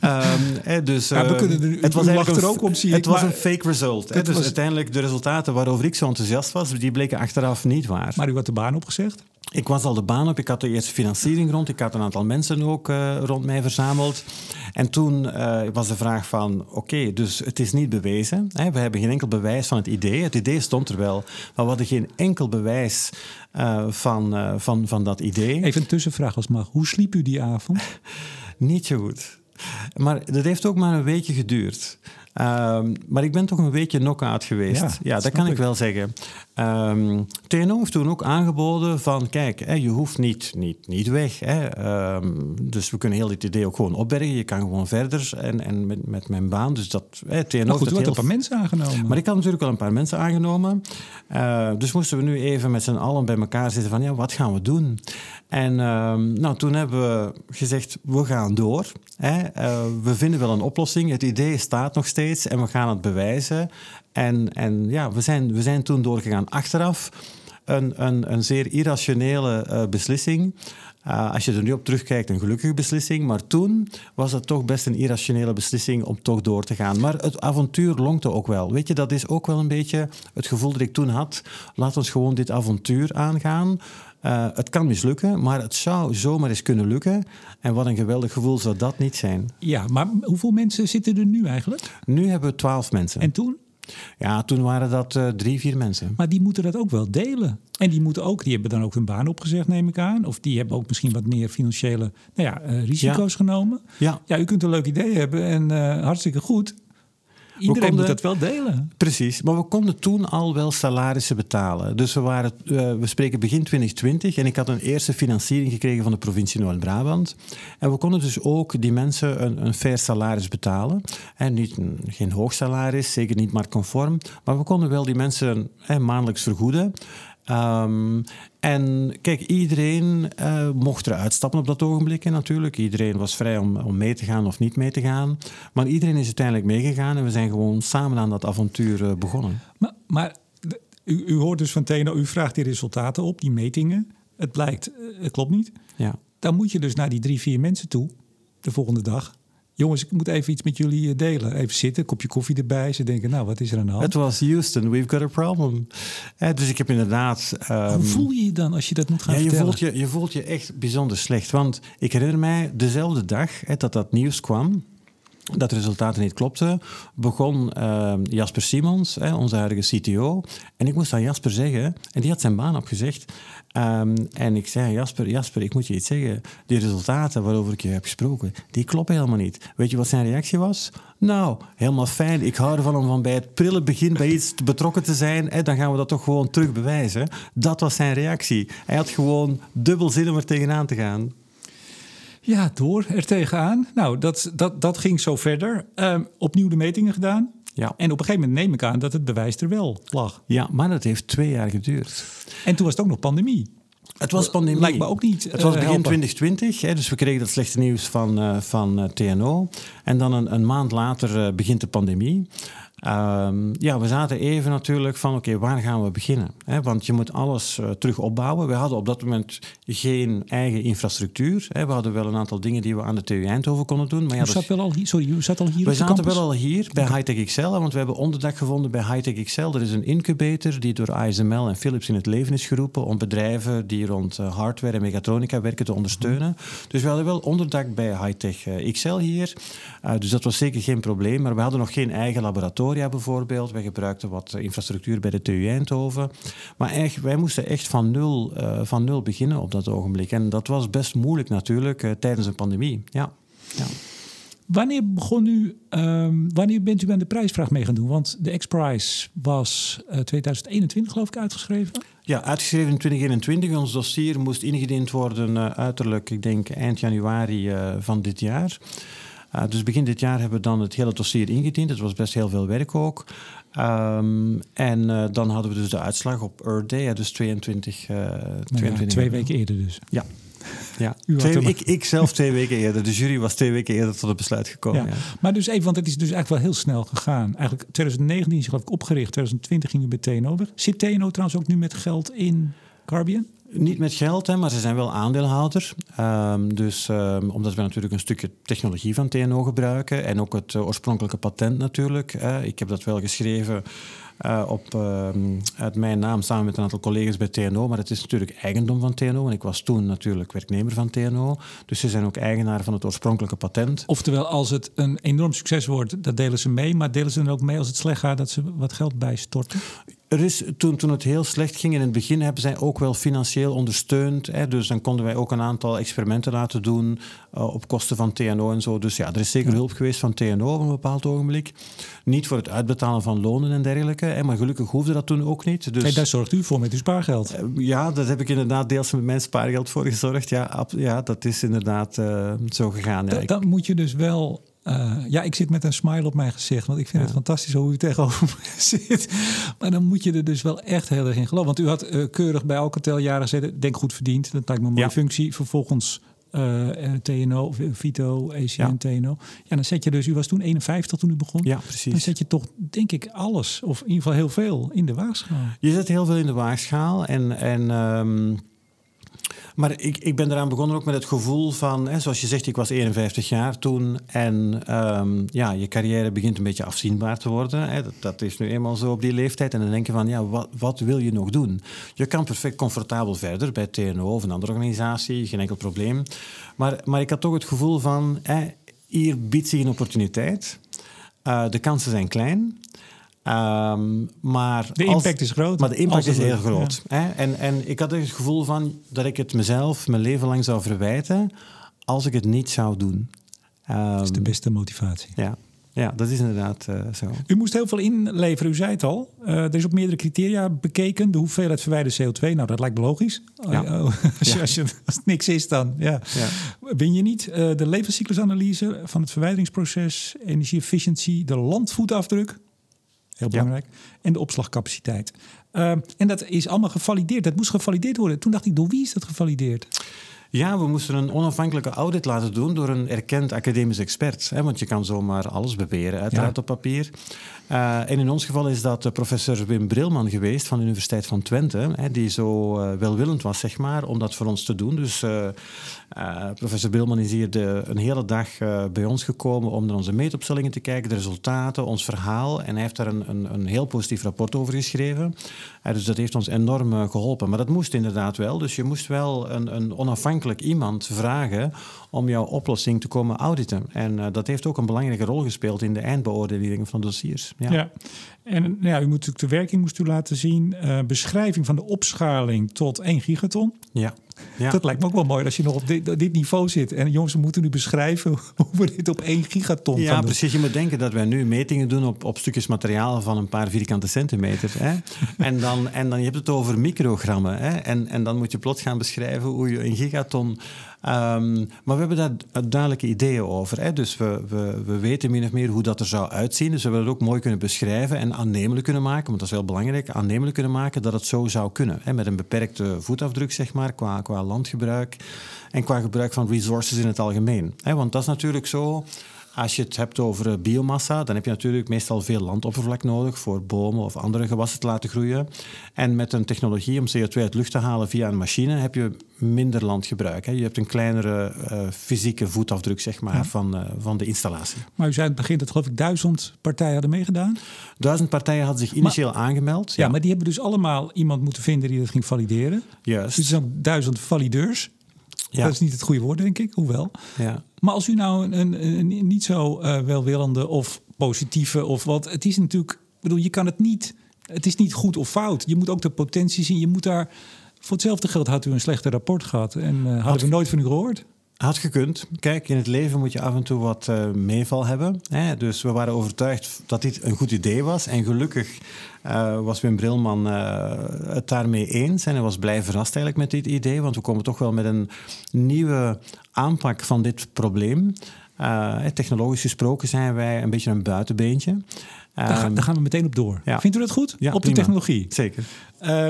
um, dus, ja, we kunnen er, het was er ook om, zie Het was een fake result. Hè, dus was... uiteindelijk de resultaten waarover ik zo enthousiast was, die bleken achteraf niet waar. Maar u had de baan opgezegd? Ik was al de baan op, ik had de eerste financiering rond, ik had een aantal mensen ook uh, rond mij verzameld. En toen uh, was de vraag van, oké, okay, dus het is niet bewezen. Hè? We hebben geen enkel bewijs van het idee. Het idee stond er wel, maar we hadden geen enkel bewijs uh, van, van, van dat idee. Even een tussenvraag als mag. Hoe sliep u die avond? niet zo goed. Maar dat heeft ook maar een weekje geduurd. Um, maar ik ben toch een weekje knock-out geweest. Ja, ja dat kan ik. ik wel zeggen. Um, TNO heeft toen ook aangeboden van... kijk, hè, je hoeft niet, niet, niet weg. Hè. Um, dus we kunnen heel dit idee ook gewoon opbergen. Je kan gewoon verder en, en met, met mijn baan. Dus dat, hè, TNO maar goed, heel... een paar mensen aangenomen. Maar ik had natuurlijk wel een paar mensen aangenomen. Uh, dus moesten we nu even met z'n allen bij elkaar zitten van... ja, wat gaan we doen? En nou, toen hebben we gezegd, we gaan door. Hè. Uh, we vinden wel een oplossing. Het idee staat nog steeds en we gaan het bewijzen. En, en ja, we zijn, we zijn toen doorgegaan. Achteraf een, een, een zeer irrationele uh, beslissing. Uh, als je er nu op terugkijkt, een gelukkige beslissing. Maar toen was het toch best een irrationele beslissing om toch door te gaan. Maar het avontuur lonkte ook wel. Weet je, dat is ook wel een beetje het gevoel dat ik toen had. Laat ons gewoon dit avontuur aangaan. Uh, het kan mislukken, maar het zou zomaar eens kunnen lukken. En wat een geweldig gevoel zou dat niet zijn. Ja, maar hoeveel mensen zitten er nu eigenlijk? Nu hebben we twaalf mensen. En toen? Ja, toen waren dat uh, drie, vier mensen. Maar die moeten dat ook wel delen. En die moeten ook, die hebben dan ook hun baan opgezegd, neem ik aan. Of die hebben ook misschien wat meer financiële nou ja, uh, risico's genomen. Ja. ja, u kunt een leuk idee hebben en uh, hartstikke goed. Iedereen konden, moet dat wel delen. Precies, maar we konden toen al wel salarissen betalen. Dus we, waren, uh, we spreken begin 2020 en ik had een eerste financiering gekregen van de provincie Noord-Brabant. En we konden dus ook die mensen een, een fair salaris betalen. En niet, geen hoog salaris, zeker niet marktconform. Maar we konden wel die mensen maandelijks vergoeden. Um, en kijk, iedereen uh, mocht eruit stappen op dat ogenblik natuurlijk. Iedereen was vrij om, om mee te gaan of niet mee te gaan. Maar iedereen is uiteindelijk meegegaan en we zijn gewoon samen aan dat avontuur uh, begonnen. Maar, maar u, u, hoort dus van Teno, u vraagt die resultaten op, die metingen. Het blijkt, het klopt niet. Ja. Dan moet je dus naar die drie, vier mensen toe, de volgende dag. Jongens, ik moet even iets met jullie eh, delen. Even zitten, kopje koffie erbij. Ze denken, nou, wat is er aan de hand? Het was Houston, we've got a problem. Eh, dus ik heb inderdaad... Um, Hoe voel je je dan als je dat moet gaan ja, je vertellen? Voelt je, je voelt je echt bijzonder slecht. Want ik herinner mij dezelfde dag hè, dat dat nieuws kwam dat de resultaten niet klopten, begon uh, Jasper Simons, hè, onze huidige CTO. En ik moest aan Jasper zeggen, en die had zijn baan opgezegd. Um, en ik zei, Jasper, Jasper, ik moet je iets zeggen. Die resultaten waarover ik je heb gesproken, die kloppen helemaal niet. Weet je wat zijn reactie was? Nou, helemaal fijn. Ik hou ervan om van bij het prille begin bij iets betrokken te zijn. Hè, dan gaan we dat toch gewoon terug bewijzen. Dat was zijn reactie. Hij had gewoon dubbel zin om er tegenaan te gaan. Ja, door er tegenaan. Nou, dat, dat, dat ging zo verder. Ehm, opnieuw de metingen gedaan. Ja. En op een gegeven moment neem ik aan dat het bewijs er wel lag. ja, maar dat heeft twee jaar geduurd. En toen was het ook nog pandemie. Het was pandemie. Lijkt me ook niet, Het was eh, begin helpen. 2020, hè, dus we kregen dat slechte nieuws van, eh, van eh, TNO. En dan een, een maand later eh, begint de pandemie. Ehm, ja, we zaten even natuurlijk van, oké, waar gaan we beginnen? Want je moet alles eh, terug opbouwen. We hadden op dat moment geen eigen infrastructuur. We hadden wel een aantal dingen die we aan de TU Eindhoven konden doen. Maar ja, U zat wel al hier, sorry, u zat al hier we zaten campus? wel al hier bij Hightech XL, want we hebben onderdak gevonden bij Hightech XL. Er is een incubator die door ASML en Philips in het leven is geroepen om bedrijven die rond eh, hardware en mechatronica werken te ondersteunen. Dus we hadden wel onderdak bij Hightech eh, XL hier. Dus dat was zeker geen probleem. Maar we hadden nog geen eigen bijvoorbeeld. Wij gebruikten wat eh, infrastructuur bij de TU Eindhoven. Maar echt, wij moesten echt van nul, eh, van nul beginnen op dat ogenblik. En dat was best moeilijk natuurlijk eh, tijdens een pandemie. Ja. ja. Wanneer begon u, ehm, wanneer bent u aan de prijsvraag mee gaan doen? Want de X-Prize was eh, 2021 geloof ik uitgeschreven. Ja, uitgeschreven in 2021. Ons dossier moest ingediend worden uiterlijk, ik denk, eind januari van dit jaar. Uh, dus begin dit jaar hebben we dan het hele dossier ingediend. Het was best heel veel werk ook. Um, en uh, dan hadden we dus de uitslag op Earth Day, dus 22... Nou ja, twee weken eerder dus. Ja. Ja, twee, ik, ik zelf twee weken eerder. De jury was twee weken eerder tot het besluit gekomen. Ja. Ja. Maar dus even, want het is dus eigenlijk wel heel snel gegaan. Eigenlijk 2019 is geloof ik opgericht, 2020 ging u bij TNO weg. Zit TNO trouwens ook nu met geld in Carbion? Niet met geld, hè, maar ze zijn wel aandeelhouder. Um, dus um, omdat we natuurlijk een stukje technologie van TNO gebruiken en ook het uh, oorspronkelijke patent natuurlijk. Uh, ik heb dat wel geschreven uh, op, uit mijn naam samen met een aantal collega's bij TNO, maar het is natuurlijk eigendom van TNO. En ik was toen natuurlijk werknemer van TNO. Dus ze zijn ook eigenaar van het oorspronkelijke patent. Oftewel, als het een enorm succes wordt, dat delen ze mee. Maar delen ze dan ook mee als het slecht gaat, dat ze wat geld bijstorten? Er is, toen, toen het heel slecht ging in het begin, hebben zij ook wel financieel ondersteund. Hè, dus dan konden wij ook een aantal experimenten laten doen uh, op kosten van TNO en zo. Dus ja, er is zeker ja. hulp geweest van TNO op een bepaald ogenblik. Niet voor het uitbetalen van lonen en dergelijke, hè, maar gelukkig hoefde dat toen ook niet. Dus, hey, daar zorgt u voor met uw spaargeld. Uh, ja, dat heb ik inderdaad deels met mijn spaargeld voor gezorgd. Ja, ja dat is inderdaad uh, zo gegaan. Ja, dan moet je dus wel uh, ja, ik zit met een smile op mijn gezicht, want ik vind ja. het fantastisch hoe u tegenover me zit. Maar dan moet je er dus wel echt heel erg in geloven. Want u had uh, keurig bij Alcatel jaren gezeten, denk goed verdiend. Dat lijkt me een mooie Ja. functie. Vervolgens uh, TNO, Vito, ECN, Ja. TNO. Ja, dan zet je dus, u was toen 51 toen u begon. Ja, Dan precies. zet je toch, denk ik, alles, of in ieder geval heel veel, in de waagschaal. Je zet heel veel in de waagschaal. En, en, ehm, maar ik, ik ben eraan begonnen ook met het gevoel van... Hè, zoals je zegt, ik was 51 jaar toen. En ehm, ja, je carrière begint een beetje afzienbaar te worden. Hè. Dat, is nu eenmaal zo op die leeftijd. En dan denk je van, ja, wat, wat wil je nog doen? Je kan perfect comfortabel verder bij TNO of een andere organisatie. Geen enkel probleem. Maar, maar ik had toch het gevoel van... Hè, hier biedt zich een opportuniteit. Uh, de kansen zijn klein... Um, maar De als- impact is groot. Maar de impact is heel groot. Hè? En, en ik had het gevoel van dat ik het mezelf mijn leven lang zou verwijten als ik het niet zou doen. Um, Dat is de beste motivatie. ja. ja, dat is inderdaad uh, zo. U moest heel veel inleveren, u zei het al. Uh, er is op meerdere criteria bekeken. De hoeveelheid verwijderde CO2, nou dat lijkt me logisch. Ja. Uh, als, je, Ja. als, je, als het niks is dan, ja. Ben je niet de levenscyclusanalyse van het verwijderingsproces, energie-efficiëntie, de landvoetafdruk, heel belangrijk, en de opslagcapaciteit. Uh, en dat is allemaal gevalideerd. Dat moest gevalideerd worden. Toen dacht ik, door wie is dat gevalideerd? Ja, we moesten een onafhankelijke audit laten doen door een erkend academisch expert. Hè, want je kan zomaar alles beweren, uiteraard Ja. op papier. Uh, en in ons geval is dat uh, professor Wim Brilman geweest van de Universiteit van Twente. Hè, die zo uh, welwillend was, zeg maar, om dat voor ons te doen. Dus uh, professor Brilman is hier de, een hele dag bij ons gekomen om naar onze meetopstellingen te kijken, de resultaten, ons verhaal. En hij heeft daar een, een, een heel positief rapport over geschreven. Dus dat heeft ons enorm geholpen. Maar dat moest inderdaad wel. Dus je moest wel een, een onafhankelijk iemand vragen om jouw oplossing te komen auditen. En uh, dat heeft ook een belangrijke rol gespeeld in de eindbeoordeling van dossiers. Ja. ja. En nou ja, u moet natuurlijk de werking moest u laten zien. Uh, beschrijving van de opschaling tot 1 gigaton. Ja. Ja. Dat lijkt me ook wel mooi als je nog op dit, dit, niveau zit. En jongens, we moeten nu beschrijven hoe we dit op 1 gigaton Ja, doen. precies. Je moet denken dat wij nu metingen doen op, op stukjes materiaal van een paar vierkante centimeter. Hè? en, dan, en dan je hebt het over microgrammen. Hè? En, en dan moet je plots gaan beschrijven hoe je een gigaton Ehm, maar we hebben daar duidelijke ideeën over. Hè? Dus we, we, we weten min of meer hoe dat er zou uitzien. Dus we willen het ook mooi kunnen beschrijven en aannemelijk kunnen maken. Want dat is heel belangrijk. Aannemelijk kunnen maken dat het zo zou kunnen. Hè? Met een beperkte voetafdruk, zeg maar, qua, qua landgebruik. En qua gebruik van resources in het algemeen. Hè? Want dat is natuurlijk zo. Als je het hebt over eh, biomassa, dan heb je natuurlijk meestal veel landoppervlak nodig voor bomen of andere gewassen te laten groeien. En met een technologie om CO2 uit de lucht te halen via een machine heb je minder landgebruik. Hè. Je hebt een kleinere uh, fysieke voetafdruk zeg maar, van, uh, van de installatie. Maar u zei in het begin dat geloof ik duizend partijen hadden meegedaan? Duizend partijen hadden zich initieel aangemeld. Ja, ja, maar die hebben dus allemaal iemand moeten vinden die dat ging valideren. Juist. Dus er zijn duizend valideurs. Ja. Dat is niet het goede woord, denk ik, hoewel. Ja. Maar als u nou een, een, een niet zo uh, welwillende of positieve of wat... Het is natuurlijk... Ik bedoel, je kan het niet... Het is niet goed of fout. Je moet ook de potentie zien. Je moet daar... Voor hetzelfde geld had u een slechte rapport gehad. En uh, hadden we nooit van u gehoord. Had gekund. Kijk, in het leven moet je af en toe wat uh, meeval hebben. Hè? Dus we waren overtuigd dat dit een goed idee was. En gelukkig uh, was Wim Brilman uh, het daarmee eens. En hij was blij verrast eigenlijk met dit idee. Want we komen toch wel met een nieuwe aanpak van dit probleem. technologisch gesproken zijn wij een beetje een buitenbeentje. Daar, ga, daar, gaan we meteen op door. Ja. Vindt u dat goed? Ja, op prima. de technologie? Zeker.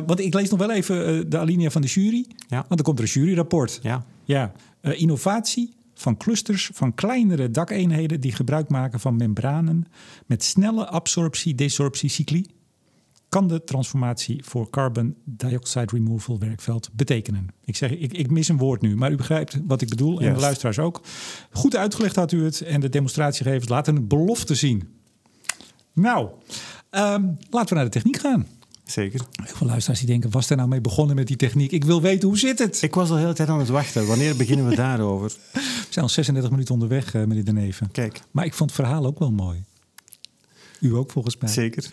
Want ik lees nog wel even de alinea van de jury. Ja. Want dan komt er een juryrapport. Ja. Ja. Uh, innovatie van clusters van kleinere dakeenheden die gebruik maken van membranen met snelle absorptie-desorptiecycli kan de transformatie voor carbon dioxide removal werkveld betekenen. Ik zeg, ik, ik mis een woord nu, maar u begrijpt wat ik bedoel en de luisteraars ook. Goed uitgelegd had u het en de demonstratiegevers laten een belofte zien. Nou, um, laten we naar de techniek gaan. Zeker. Heel veel luisteraars die denken, was er nou mee begonnen met die techniek? Ik wil weten, hoe zit het? Ik was al de hele tijd aan het wachten. Wanneer beginnen we daarover? We zijn al 36 minuten onderweg, uh, meneer De Neven. Kijk. Maar ik vond het verhaal ook wel mooi. U ook volgens mij. Zeker.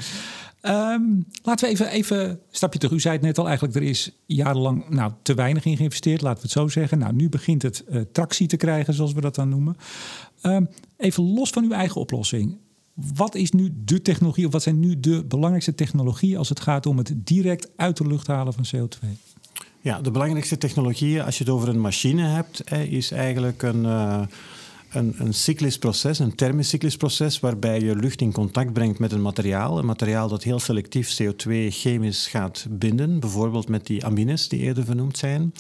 Um, laten we even, even een stapje terug. U zei het net al, eigenlijk er is jarenlang nou, te weinig in geïnvesteerd, laten we het zo zeggen. Nou, nu begint het uh, tractie te krijgen, zoals we dat dan noemen. Um, even los van uw eigen oplossing. Wat is nu de technologie, of wat zijn nu de belangrijkste technologieën als het gaat om het direct uit de lucht halen van CO2? Ja, de belangrijkste technologieën, als je het over een machine hebt, is eigenlijk een, uh, een, een cyclisch proces, een thermisch cyclisch proces, waarbij je lucht in contact brengt met een materiaal. Een materiaal dat heel selectief CO2 chemisch gaat binden, bijvoorbeeld met die amines die eerder vernoemd zijn.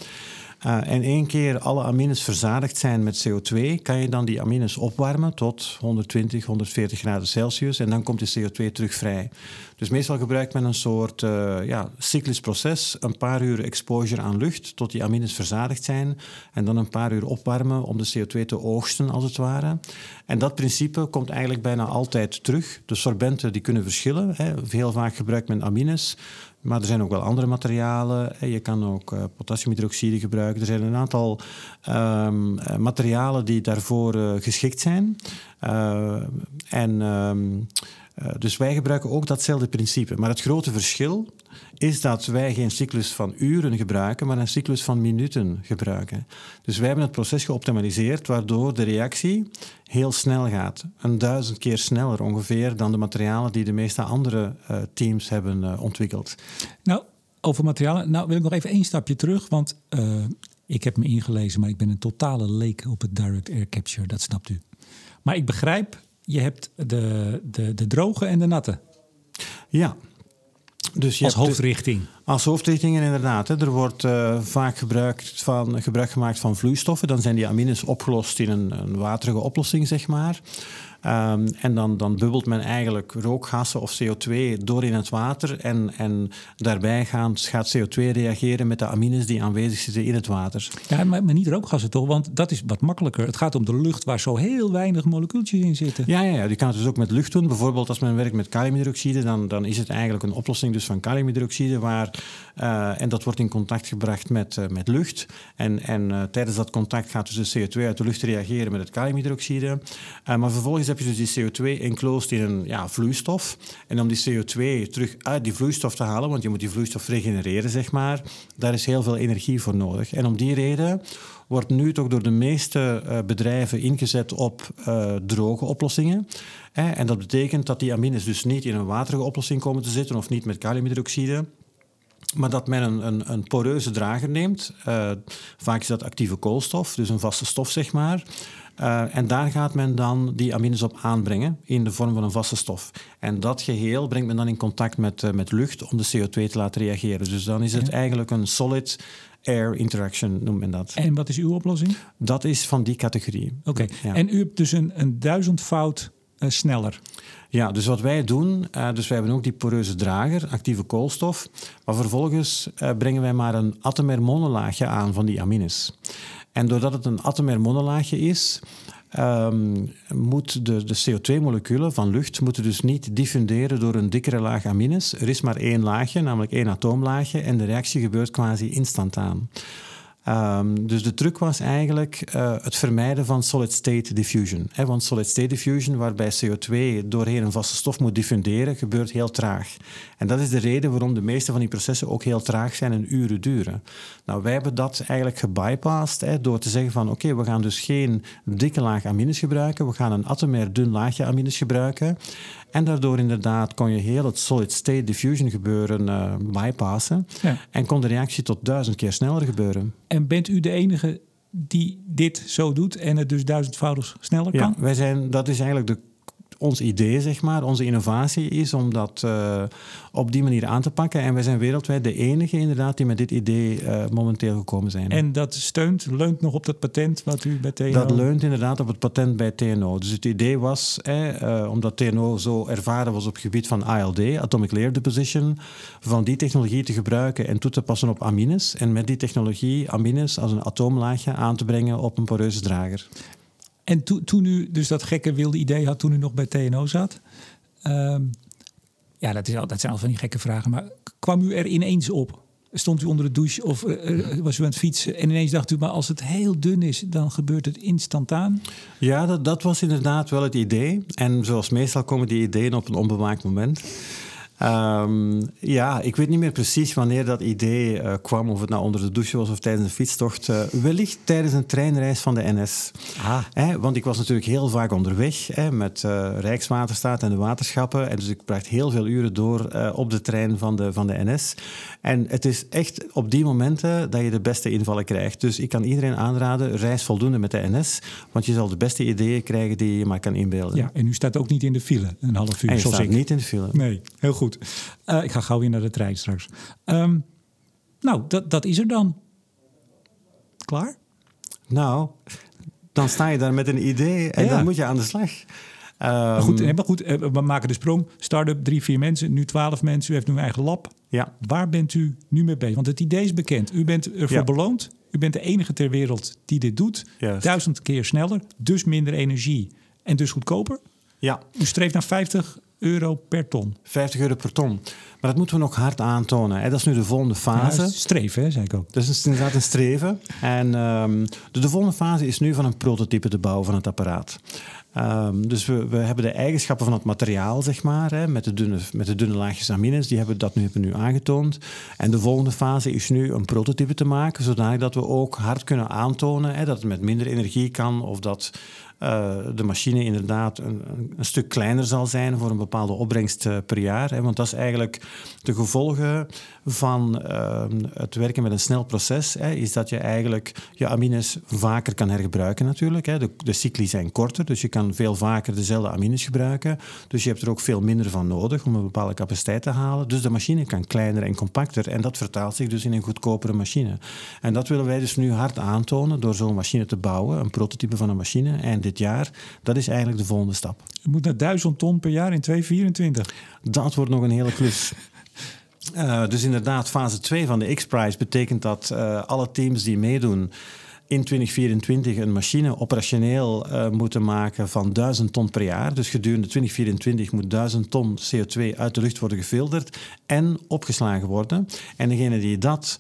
Uh, en één keer alle amines verzadigd zijn met CO2, kan je dan die amines opwarmen tot 120, 140 graden Celsius en dan komt die CO2 terug vrij. Dus meestal gebruikt men een soort uh, ja, cyclisch proces, een paar uur exposure aan lucht tot die amines verzadigd zijn en dan een paar uur opwarmen om de CO2 te oogsten als het ware. En dat principe komt eigenlijk bijna altijd terug. De sorbenten die kunnen verschillen. Hè. Heel vaak gebruikt men amines. Maar er zijn ook wel andere materialen. Je kan ook uh, potassiumhydroxide gebruiken. Er zijn een aantal um, materialen die daarvoor geschikt zijn. En um, dus wij gebruiken ook datzelfde principe. Maar het grote verschil is dat wij geen cyclus van uren gebruiken, maar een cyclus van minuten gebruiken. Dus wij hebben het proces geoptimaliseerd, waardoor de reactie heel snel gaat. Een duizend keer sneller ongeveer dan de materialen die de meeste andere uh, teams hebben uh, ontwikkeld. Nou, over materialen. Nou wil ik nog even één stapje terug, want ik heb me ingelezen, maar ik ben een totale leek op het direct air capture, dat snapt u. Maar ik begrijp, je hebt de, de, de droge en de natte. Ja, dus je als hoofdrichting. Als hoofdrichtingen inderdaad. Hè. Er wordt uh, vaak gebruikt van, gebruik gemaakt van vloeistoffen. Dan zijn die amines opgelost in een, een waterige oplossing, zeg maar. Um, en dan, dan bubbelt men eigenlijk rookgassen of CO2 door in het water. En, en daarbij gaan, gaat CO2 reageren met de amines die aanwezig zitten in het water. Ja, maar, maar niet rookgassen toch? Want dat is wat makkelijker. Het gaat om de lucht waar zo heel weinig molecuultjes in zitten. Ja, ja, ja. je kan het dus ook met lucht doen. Bijvoorbeeld als men werkt met kaliumhydroxide, dan, dan is het eigenlijk een oplossing dus van kaliumhydroxide. Waar, uh, en dat wordt in contact gebracht met, uh, met lucht. En, en uh, tijdens dat contact gaat dus de CO2 uit de lucht reageren met het kaliumhydroxide. maar vervolgens heb je dus die CO2 enclosed in een ja, vloeistof. En om die CO2 terug uit die vloeistof te halen, want je moet die vloeistof regenereren, zeg maar, daar is heel veel energie voor nodig. En om die reden wordt nu toch door de meeste uh, bedrijven ingezet op uh, droge oplossingen. Eh, en dat betekent dat die amines dus niet in een waterige oplossing komen te zitten of niet met kaliumhydroxide. Maar dat men een, een, een poreuze drager neemt. Uh, vaak is dat actieve koolstof, dus een vaste stof, zeg maar. Uh, en daar gaat men dan die amines op aanbrengen in de vorm van een vaste stof. En dat geheel brengt men dan in contact met, uh, met lucht om de CO2 te laten reageren. Dus dan is het eigenlijk een solid air interaction, noemt men dat. En wat is uw oplossing? Dat is van die categorie. Oké, okay. ja. en u hebt dus een, een duizendvoud uh, sneller. Ja, dus wat wij doen, uh, dus wij hebben ook die poreuze drager, actieve koolstof, maar vervolgens uh, brengen wij maar een atomair monolaagje aan van die amines. En doordat het een atomair monolaagje is, um, moet de, de CO2-moleculen van lucht moeten dus niet diffunderen door een dikkere laag amines. Er is maar één laagje, namelijk één atoomlaagje, en de reactie gebeurt quasi instantaan. Um, dus de truc was eigenlijk uh, het vermijden van solid-state diffusion. Want solid-state diffusion, waarbij CO2 doorheen een vaste stof moet diffunderen, gebeurt heel traag. En dat is de reden waarom de meeste van die processen ook heel traag zijn en uren duren. Nou, wij hebben dat eigenlijk gebypast hè, door te zeggen van oké, okay, we gaan dus geen dikke laag amines gebruiken, we gaan een atomair dun laagje amines gebruiken. En daardoor inderdaad kon je heel het solid-state diffusion gebeuren uh, bypassen. Ja. En kon de reactie tot duizend keer sneller gebeuren. En bent u de enige die dit zo doet en het dus duizendvoudig sneller kan? Ja, wij zijn, dat is eigenlijk de ons idee, zeg maar, onze innovatie is om dat uh, op die manier aan te pakken. En wij zijn wereldwijd de enige inderdaad die met dit idee uh, momenteel gekomen zijn. En dat steunt, leunt nog op dat patent wat u bij TNO... Dat leunt inderdaad op het patent bij TNO. Dus het idee was, eh, omdat TNO zo ervaren was op het gebied van ALD, Atomic Layer Deposition, van die technologie te gebruiken en toe te passen op amines. En met die technologie amines als een atoomlaagje aan te brengen op een poreuze drager. En to, toen u dus dat gekke wilde idee had toen u nog bij TNO zat. Um, ja, dat, is al, dat zijn al van die gekke vragen. Maar kwam u er ineens op? Stond u onder de douche of uh, was u aan het fietsen? En ineens dacht u, maar als het heel dun is, dan gebeurt het instantaan? Ja, dat, dat was inderdaad wel het idee. En zoals meestal komen die ideeën op een onbewaakt moment. Um, ja, ik weet niet meer precies wanneer dat idee uh, kwam, of het nou onder de douche was of tijdens een fietstocht. Uh, wellicht tijdens een treinreis van de NS. Ah. Eh, want ik was natuurlijk heel vaak onderweg eh, met Rijkswaterstaat en de waterschappen. En dus ik bracht heel veel uren door op de trein van de, van de NS. En het is echt op die momenten dat je de beste invallen krijgt. Dus ik kan iedereen aanraden, reis voldoende met de NS. Want je zal de beste ideeën krijgen die je maar kan inbeelden. Ja, en u staat ook niet in de file, een half uur. En je zoals staat ik. niet in de file. Nee, heel goed. Uh, ik ga gauw weer naar de trein straks. Um, nou, dat, dat is er dan. Klaar? Nou, dan sta je daar met een idee en ja. dan moet je aan de slag. Um, goed, maar goed, we maken de sprong. Start-up, drie, vier mensen, nu twaalf mensen. U heeft nu een eigen lab. Ja. Waar bent u nu mee bezig? Want het idee is bekend. U bent ervoor ja. beloond. U bent de enige ter wereld die dit doet. Juist. Duizend keer sneller, dus minder energie en dus goedkoper. Ja. U streeft naar 50 euro per ton. 50 euro per ton. Maar dat moeten we nog hard aantonen. Dat is nu de volgende fase. Ja, streven, hè, zei ik ook. Dat is inderdaad een streven. En um, de, de, volgende fase is nu van een prototype te bouwen van het apparaat. Um, dus we, we, hebben de eigenschappen van het materiaal, zeg maar, hè, met, de dunne, met de dunne laagjes amines, die hebben dat nu, hebben we nu aangetoond. En de volgende fase is nu een prototype te maken, zodat we ook hard kunnen aantonen hè, dat het met minder energie kan of dat uh, de machine inderdaad een, een, stuk kleiner zal zijn voor een bepaalde opbrengst uh, per jaar. Hè, want dat is eigenlijk de gevolgen van uh, het werken met een snel proces. Hè, is dat je eigenlijk je amines vaker kan hergebruiken natuurlijk. Hè. De, de cycli zijn korter, dus je kan veel vaker dezelfde amines gebruiken. Dus je hebt er ook veel minder van nodig om een bepaalde capaciteit te halen. Dus de machine kan kleiner en compacter. En dat vertaalt zich dus in een goedkopere machine. En dat willen wij dus nu hard aantonen door zo'n machine te bouwen. Een prototype van een machine. En dit jaar, dat is eigenlijk de volgende stap. Je moet naar 1000 ton per jaar in 2024. Dat wordt nog een hele klus. Uh, dus inderdaad, fase 2 van de X-Prize betekent dat uh, alle teams die meedoen in 2024 een machine operationeel uh, moeten maken van 1000 ton per jaar. Dus gedurende 2024 moet 1000 ton CO2 uit de lucht worden gefilterd en opgeslagen worden. En degene die dat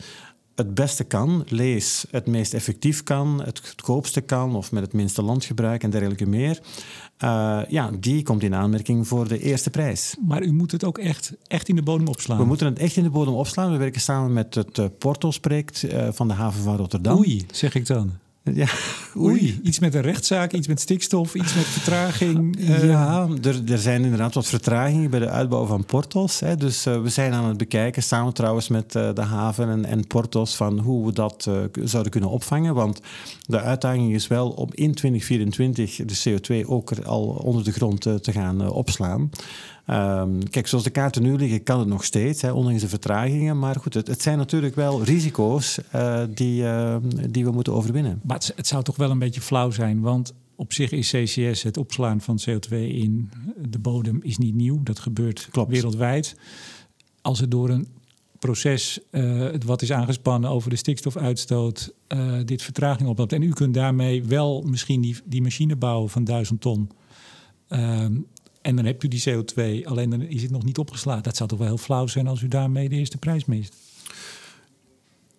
het beste kan, lees het meest effectief kan, het goedkoopste kan of met het minste landgebruik en dergelijke meer, uh, ja, die komt in aanmerking voor de eerste prijs. Maar u moet het ook echt, echt in de bodem opslaan? We moeten het echt in de bodem opslaan. We werken samen met het uh, Portos-project uh, van de haven van Rotterdam. Oei, zeg ik dan. Ja, Oei, iets met een rechtszaak, iets met stikstof, iets met vertraging. Uh... Ja, er, er zijn inderdaad wat vertragingen bij de uitbouw van Portos. Hè. Dus uh, we zijn aan het bekijken, samen trouwens met uh, de haven en, en, Portos, van hoe we dat zouden kunnen opvangen. Want de uitdaging is wel om in 2024 de CO2 ook al onder de grond te gaan opslaan. Um, kijk, zoals de kaarten nu liggen, kan het nog steeds, hè, ondanks de vertragingen. Maar goed, het, het zijn natuurlijk wel risico's uh, die, uh, die we moeten overwinnen. Maar het, het, zou toch wel een beetje flauw zijn, want op zich is CCS, het opslaan van CO2 in de bodem, is niet nieuw. Dat gebeurt Klopt. wereldwijd. Als het door een proces uh, wat is aangespannen over de stikstofuitstoot, dit vertraging oploopt. En u kunt daarmee wel misschien die, die machine bouwen van 1000 ton. Ehm, en dan hebt u die CO2, alleen dan is het nog niet opgeslagen. Dat zou toch wel heel flauw zijn als u daarmee de eerste prijs mist.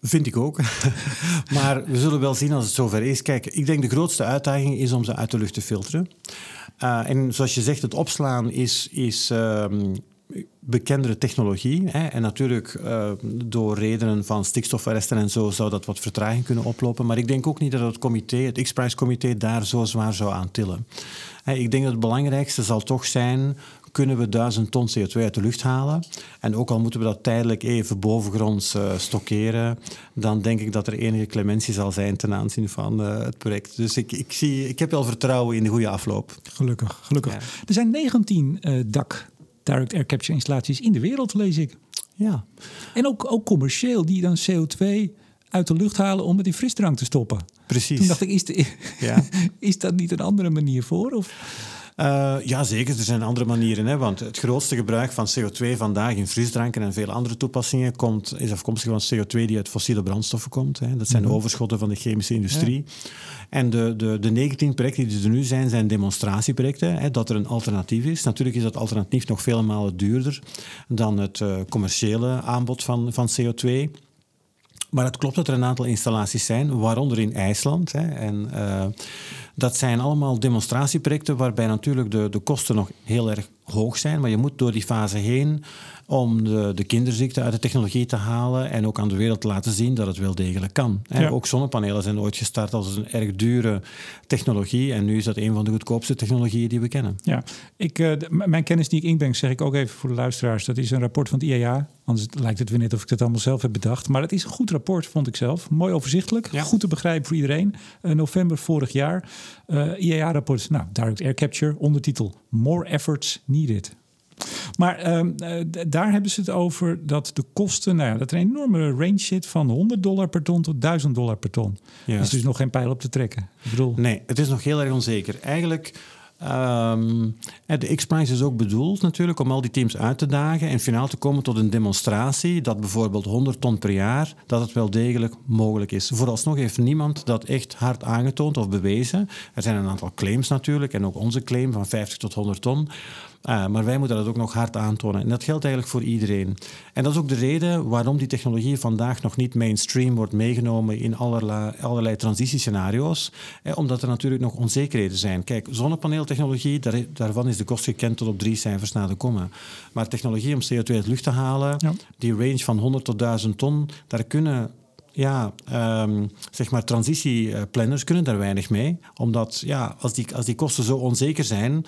Vind ik ook. maar we zullen wel zien als het zover is. Kijk, ik denk de grootste uitdaging is om ze uit de lucht te filteren. Uh, en zoals je zegt, het opslaan is, is um, bekendere technologie. Hè? En natuurlijk, uh, door redenen van stikstofarresten en zo, zou dat wat vertraging kunnen oplopen. Maar ik denk ook niet dat het comité, het X-Prize-comité, daar zo zwaar zou aan tillen. Ik denk dat het belangrijkste zal toch zijn kunnen we duizend ton CO2 uit de lucht halen. En ook al moeten we dat tijdelijk even bovengronds uh, stockeren, dan denk ik dat er enige clementie zal zijn ten aanzien van uh, het project. Dus ik, ik, zie, ik heb wel vertrouwen in de goede afloop. Gelukkig, gelukkig. Ja. Er zijn 19 uh, dak direct air capture installaties in de wereld, lees ik. Ja. En ook, ook commercieel, die dan CO2 uit de lucht halen om het in frisdrank te stoppen. Precies. Toen dacht ik, is, de, ja. is dat niet een andere manier voor? Of? Uh, ja, zeker. Er zijn andere manieren. Hè? Want het grootste gebruik van CO2 vandaag in frisdranken en veel andere toepassingen komt, is afkomstig van CO2 die uit fossiele brandstoffen komt. Hè? Dat zijn de overschotten van de chemische industrie. Ja. En de, de, de 19 projecten die er nu zijn, zijn demonstratieprojecten. Hè? Dat er een alternatief is. Natuurlijk is dat alternatief nog vele malen duurder dan het uh, commerciële aanbod van, van CO2. Maar het klopt dat er een aantal installaties zijn, waaronder in IJsland. Hè, en uh, dat zijn allemaal demonstratieprojecten waarbij natuurlijk de, de kosten nog heel erg hoog zijn. Maar je moet door die fase heen om de, de kinderziekte uit de technologie te halen en ook aan de wereld te laten zien dat het wel degelijk kan. Ja. Ook zonnepanelen zijn ooit gestart als een erg dure technologie en nu is dat een van de goedkoopste technologieën die we kennen. Ja, ik, uh, mijn kennis die ik inbreng, zeg ik ook even voor de luisteraars, dat is een rapport van het IAA. Anders lijkt het weer net of ik het allemaal zelf heb bedacht. Maar het is een goed rapport, vond ik zelf. Mooi overzichtelijk, ja. goed te begrijpen voor iedereen. Uh, november vorig jaar. Uh, IAA-rapport, nou, Direct Air Capture, ondertitel More Efforts Needed. Maar um, uh, daar hebben ze het over dat de kosten, nou ja, dat er een enorme range zit van 100 dollar per ton tot 1000 dollar per ton. Er is dus nog geen pijl op te trekken. Ik bedoel... Nee, het is nog heel erg onzeker. Eigenlijk. Um, de X-Prize is ook bedoeld natuurlijk om al die teams uit te dagen en finaal te komen tot een demonstratie dat bijvoorbeeld 100 ton per jaar, dat het wel degelijk mogelijk is. Vooralsnog heeft niemand dat echt hard aangetoond of bewezen. Er zijn een aantal claims natuurlijk en ook onze claim van 50 tot 100 ton. Uh, maar wij moeten dat ook nog hard aantonen. En dat geldt eigenlijk voor iedereen. En dat is ook de reden waarom die technologie vandaag nog niet mainstream wordt meegenomen in allerlei, allerlei transitiescenario's. Eh, omdat er natuurlijk nog onzekerheden zijn. Kijk, zonnepaneeltechnologie, daar, daarvan is de kost gekend tot op drie cijfers na de komma. Maar technologie om CO2 uit de lucht te halen, ja. die range van 100 tot 1000 ton, daar kunnen ja, um, zeg maar transitieplanners kunnen daar weinig mee. Omdat ja, als, die, als die kosten zo onzeker zijn,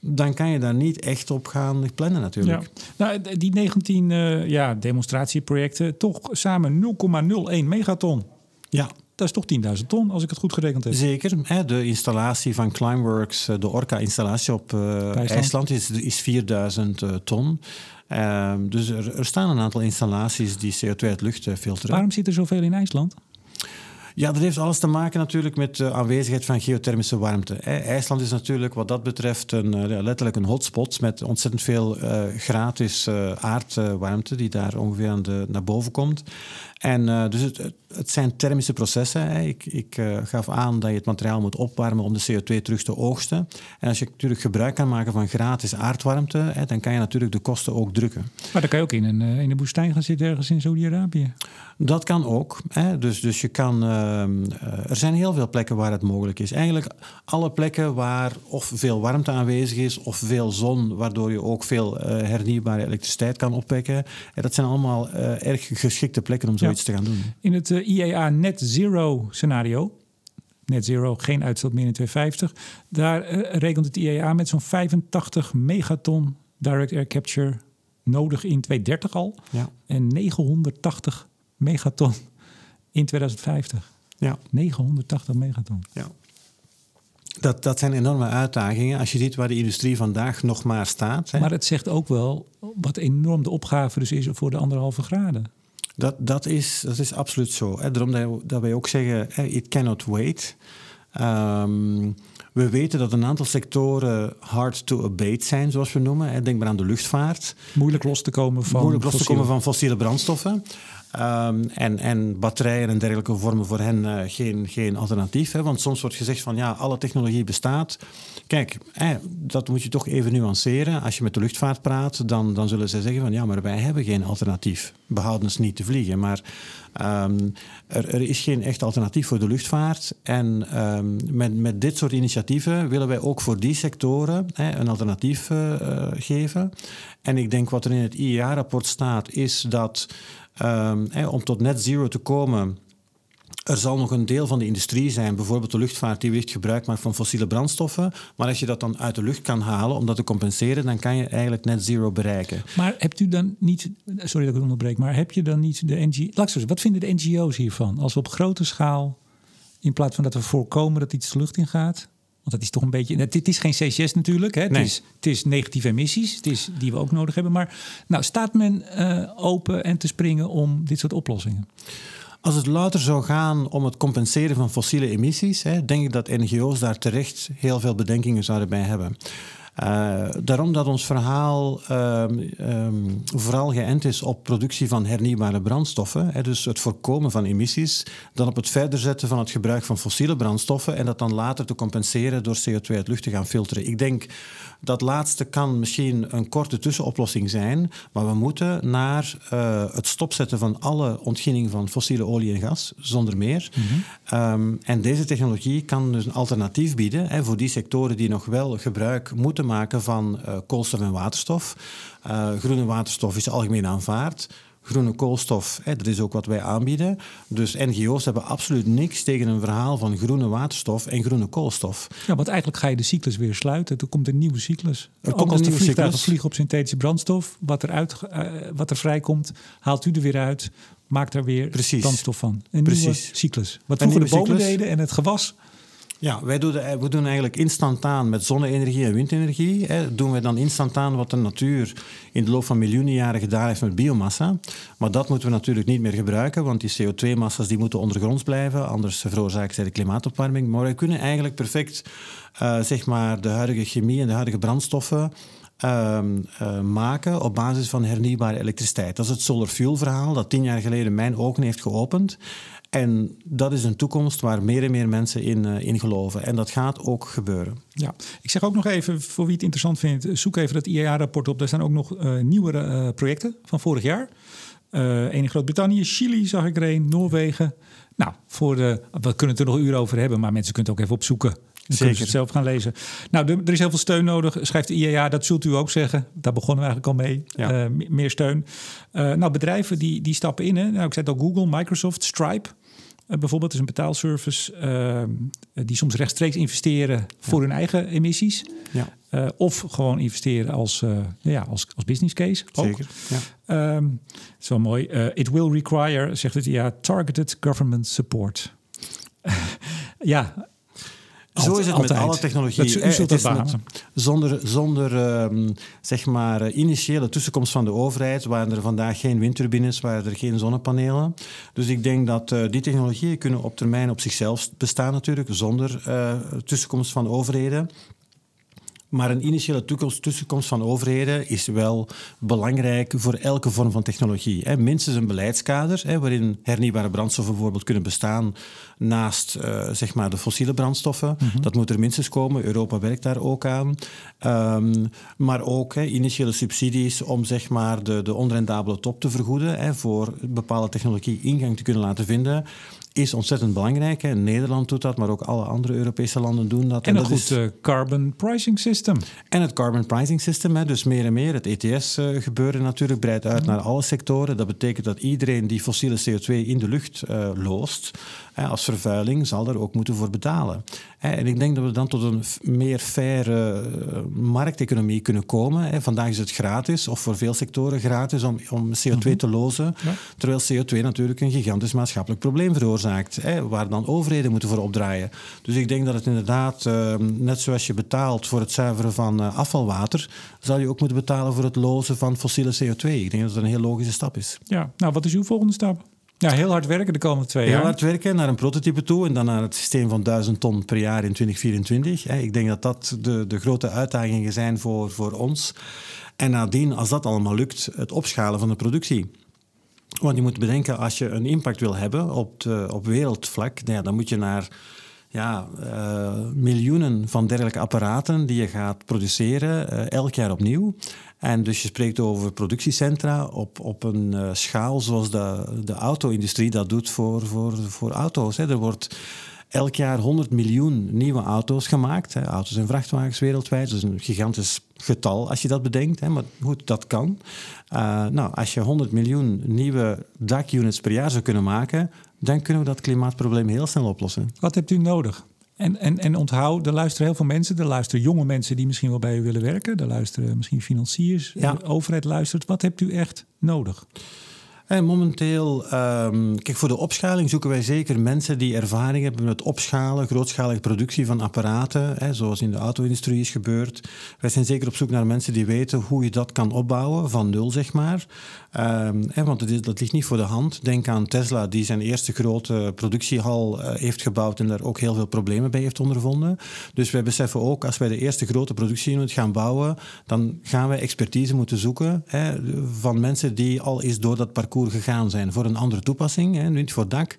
dan kan je daar niet echt op gaan plannen natuurlijk. Ja. Nou, die 19 uh, ja, demonstratieprojecten, toch samen 0,01 megaton. Ja. Dat is toch 10.000 ton, als ik het goed gerekend heb. Zeker. Hè, de installatie van Climeworks, de Orca-installatie op uh, IJsland, is, is 4000 uh, ton. Uh, dus er, er, staan een aantal installaties die CO2 uit lucht filteren. Waarom zit er zoveel in IJsland? Ja, dat heeft alles te maken natuurlijk met de aanwezigheid van geothermische warmte. IJsland is natuurlijk wat dat betreft een, ja, letterlijk een hotspot met ontzettend veel uh, gratis aardwarmte die daar ongeveer aan de, naar boven komt. En dus het, het, zijn thermische processen. Hè. Ik, ik uh, gaf aan dat je het materiaal moet opwarmen om de CO2 terug te oogsten. En als je natuurlijk gebruik kan maken van gratis aardwarmte, hè, dan kan je natuurlijk de kosten ook drukken. Maar dan kan je ook in een, uh, in een woestijn gaan zitten ergens in Saudi-Arabië. Dat kan ook. Hè. Dus, dus je kan, er zijn heel veel plekken waar het mogelijk is. Eigenlijk alle plekken waar of veel warmte aanwezig is of veel zon, waardoor je ook veel hernieuwbare elektriciteit kan opwekken. dat zijn allemaal erg geschikte plekken om zo ja. te gaan doen. In het uh, IEA Net Zero scenario net zero, geen uitstoot meer in 2050. Daar eh, rekent het IEA met zo'n 85 megaton direct air capture nodig in 2030 al. Ja. En 980 megaton in 2050. Ja. 980 megaton. Ja. Dat, dat zijn enorme uitdagingen als je ziet waar de industrie vandaag nog maar staat. Hè. Maar het zegt ook wel wat enorm de opgave dus is voor de anderhalve graden. Dat, dat, is, dat is absoluut zo. Hè. Daarom dat, wij ook zeggen, it cannot wait. Ehm, we weten dat een aantal sectoren hard to abate zijn, zoals we noemen. Hè. Denk maar aan de luchtvaart. Moeilijk los te komen van Moeilijk los te komen van fossiele brandstoffen. Ehm, en, en batterijen en dergelijke vormen voor hen eh, geen, geen alternatief. Hè? Want soms wordt gezegd van ja, alle technologie bestaat. Kijk, dat moet je toch even nuanceren. Als je met de luchtvaart praat, dan, dan zullen zij zeggen van ja, maar wij hebben geen alternatief. Behoudens niet te vliegen. Maar ehm, er, er is geen echt alternatief voor de luchtvaart. En ehm, met, met dit soort initiatieven willen wij ook voor die sectoren een alternatief eh, eh, geven. En ik denk wat er in het IEA-rapport staat, is dat ehm, om tot net zero te komen. Er zal nog een deel van de industrie zijn, bijvoorbeeld de luchtvaart, die wellicht gebruik maakt van fossiele brandstoffen. Maar als je dat dan uit de lucht kan halen om dat te compenseren, dan kan je eigenlijk net zero bereiken. Maar hebt u dan niet, sorry dat ik het onderbreek, maar heb je dan niet de NGO's, wat vinden de NGO's hiervan? Als we op grote schaal, in plaats van dat we voorkomen dat iets lucht in gaat, want dat is toch een beetje, het, het is geen CCS natuurlijk, hè? Het, Nee. is, het is negatieve emissies, het is, die we ook nodig hebben. Maar nou, staat men eh, open en te springen om dit soort oplossingen? Als het louter zou gaan om het compenseren van fossiele emissies, hè, denk ik dat NGO's daar terecht heel veel bedenkingen zouden bij hebben. Eh, daarom dat ons verhaal ehm, ehm, vooral geënt is op productie van hernieuwbare brandstoffen. Hè, dus het voorkomen van emissies, dan op het verder zetten van het gebruik van fossiele brandstoffen en dat dan later te compenseren door CO2 uit lucht te gaan filteren. Ik denk dat laatste kan misschien een korte tussenoplossing zijn, maar we moeten naar eh, het stopzetten van alle ontginning van fossiele olie en gas, zonder meer. Ehm, en deze technologie kan dus een alternatief bieden hè, voor die sectoren die nog wel gebruik moeten maken van eh, koolstof en waterstof. Eh, groene waterstof is algemeen aanvaard. Groene koolstof, hè, dat is ook wat wij aanbieden. Dus NGO's hebben absoluut niks tegen een verhaal van groene waterstof en groene koolstof. Ja, want eigenlijk ga je de cyclus weer sluiten. Er komt een nieuwe cyclus. Er Ook komt als een de nieuwe vliegtuigen cyclus. vliegen op synthetische brandstof, wat er, uit, eh, wat er vrijkomt, haalt u er weer uit, maakt er weer Precies. brandstof van. Een nieuwe Precies. cyclus. Wat vroeger de nieuwe bomen cyclus. deden en het gewas. Ja, wij doen, de- we doen eigenlijk instantaan met zonne-energie en windenergie. Hè, doen wij dan instantaan wat de natuur in de loop van miljoenen jaren gedaan heeft met biomassa. Maar dat moeten we natuurlijk niet meer gebruiken, want die CO2-massa's die moeten ondergronds blijven. Anders veroorzaken zij de klimaatopwarming. Maar wij kunnen eigenlijk perfect eh, zeg maar de huidige chemie en de huidige brandstoffen ehm, eh, maken op basis van hernieuwbare elektriciteit. Dat is het solar fuel verhaal dat tien jaar geleden mijn ogen heeft geopend. En dat is een toekomst waar meer en meer mensen in, eh, in geloven. En dat gaat ook gebeuren. Ja, ik zeg ook nog even, voor wie het interessant vindt, zoek even dat IEA-rapport op. Daar staan ook nog eh, nieuwe eh, projecten van vorig jaar. Eén in Groot-Brittannië, Chili zag ik er een, Noorwegen. Nou, voor de, we kunnen het er nog uren over hebben, maar mensen kunnen het ook even opzoeken. Dan kunnen ze het zelf gaan lezen. Nou, er, er is heel veel steun nodig, schrijft de IEA. Dat zult u ook zeggen. Daar begonnen we eigenlijk al mee. Ja. Meer steun. Nou, bedrijven die, die stappen in. Hè. Nou, ik zei het al, Google, Microsoft, Stripe. Eh, bijvoorbeeld is een betaalservice eh, die soms rechtstreeks investeren voor hun eigen emissies. Ja, Eh, of gewoon investeren als, ja, als, als business case. Ook. zeker. Ja. Ehm, zo mooi. It will require, zegt het ja, targeted government support. ja. Zo is het altijd. met alle technologie. Dat, u Eh, zult het is beamen. Zonder, zonder ehm, zeg maar, eh, initiële tussenkomst van de overheid waren er vandaag geen windturbines, waren er geen zonnepanelen. Dus ik denk dat eh, die technologieën kunnen op termijn op zichzelf bestaan natuurlijk, zonder eh, tussenkomst van overheden. Maar een initiële toekomst, tussenkomst van overheden is wel belangrijk voor elke vorm van technologie. Hè. Minstens een beleidskader hè, waarin hernieuwbare brandstoffen bijvoorbeeld kunnen bestaan naast eh, zeg maar de fossiele brandstoffen. Dat moet er minstens komen. Europa werkt daar ook aan. Ehm, maar ook hè, initiële subsidies om zeg maar, de, de onrendabele top te vergoeden hè, voor bepaalde technologie ingang te kunnen laten vinden. Is ontzettend belangrijk. Hè. Nederland doet dat, maar ook alle andere Europese landen doen dat. En een dat goed is- eh, carbon pricing system. en het carbon pricing system, hè, dus meer en meer. Het ETS-gebeuren natuurlijk breidt uit naar alle sectoren. Dat betekent dat iedereen die fossiele CO2 in de lucht eh, loost, als vervuiling zal er ook moeten voor betalen. En ik denk dat we dan tot een meer faire eh, markteconomie kunnen komen. Vandaag is het gratis, of voor veel sectoren gratis, om, om CO2 mhm. te lozen. Terwijl CO2 natuurlijk een gigantisch maatschappelijk probleem veroorzaakt, waar dan overheden moeten voor opdraaien. Dus ik denk dat het inderdaad, ehm, net zoals je betaalt voor het zuiveren van eh, afvalwater, zal je ook moeten betalen voor het lozen van fossiele CO2. Ik denk dat dat een heel logische stap is. Ja, nou wat is uw volgende stap? Ja, heel hard werken de komende twee jaar. Heel hard werken naar een prototype toe en dan naar het systeem van 1000 ton per jaar in 2024. Ik denk dat dat de, de grote uitdagingen zijn voor, voor ons. En nadien, als dat allemaal lukt, het opschalen van de productie. Want je moet bedenken, als je een impact wil hebben op, de, op wereldvlak, nou ja, dan moet je naar ja, uh, miljoenen van dergelijke apparaten die je gaat produceren, uh, elk jaar opnieuw. En dus je spreekt over productiecentra op, op een uh, schaal zoals de, de auto-industrie dat doet voor, voor, voor auto's. Hè. Er wordt elk jaar 100 miljoen nieuwe auto's gemaakt. Hè. Auto's en vrachtwagens wereldwijd. Dat is een gigantisch getal als je dat bedenkt. Hè. Maar goed, dat kan. Nou, als je 100 miljoen nieuwe dakunits per jaar zou kunnen maken, dan kunnen we dat klimaatprobleem heel snel oplossen. Wat hebt u nodig? En, en, en onthoud, er luisteren heel veel mensen. Er luisteren jonge mensen die misschien wel bij u willen werken. Er luisteren misschien financiers. De overheid luistert. Wat hebt u echt nodig? En momenteel, um, kijk, voor de opschaling zoeken wij zeker mensen die ervaring hebben met opschalen, grootschalige productie van apparaten, hè, zoals in de auto-industrie is gebeurd. Wij zijn zeker op zoek naar mensen die weten hoe je dat kan opbouwen, van nul zeg maar. Um, hè, want dat ligt niet voor de hand. Denk aan Tesla, die zijn eerste grote productiehal uh, heeft gebouwd en daar ook heel veel problemen bij heeft ondervonden. Dus wij beseffen ook, als wij de eerste grote productieunit gaan bouwen, dan gaan wij expertise moeten zoeken hè, van mensen die al eens door dat parcours gegaan zijn voor een andere toepassing. Hè, niet voor dak,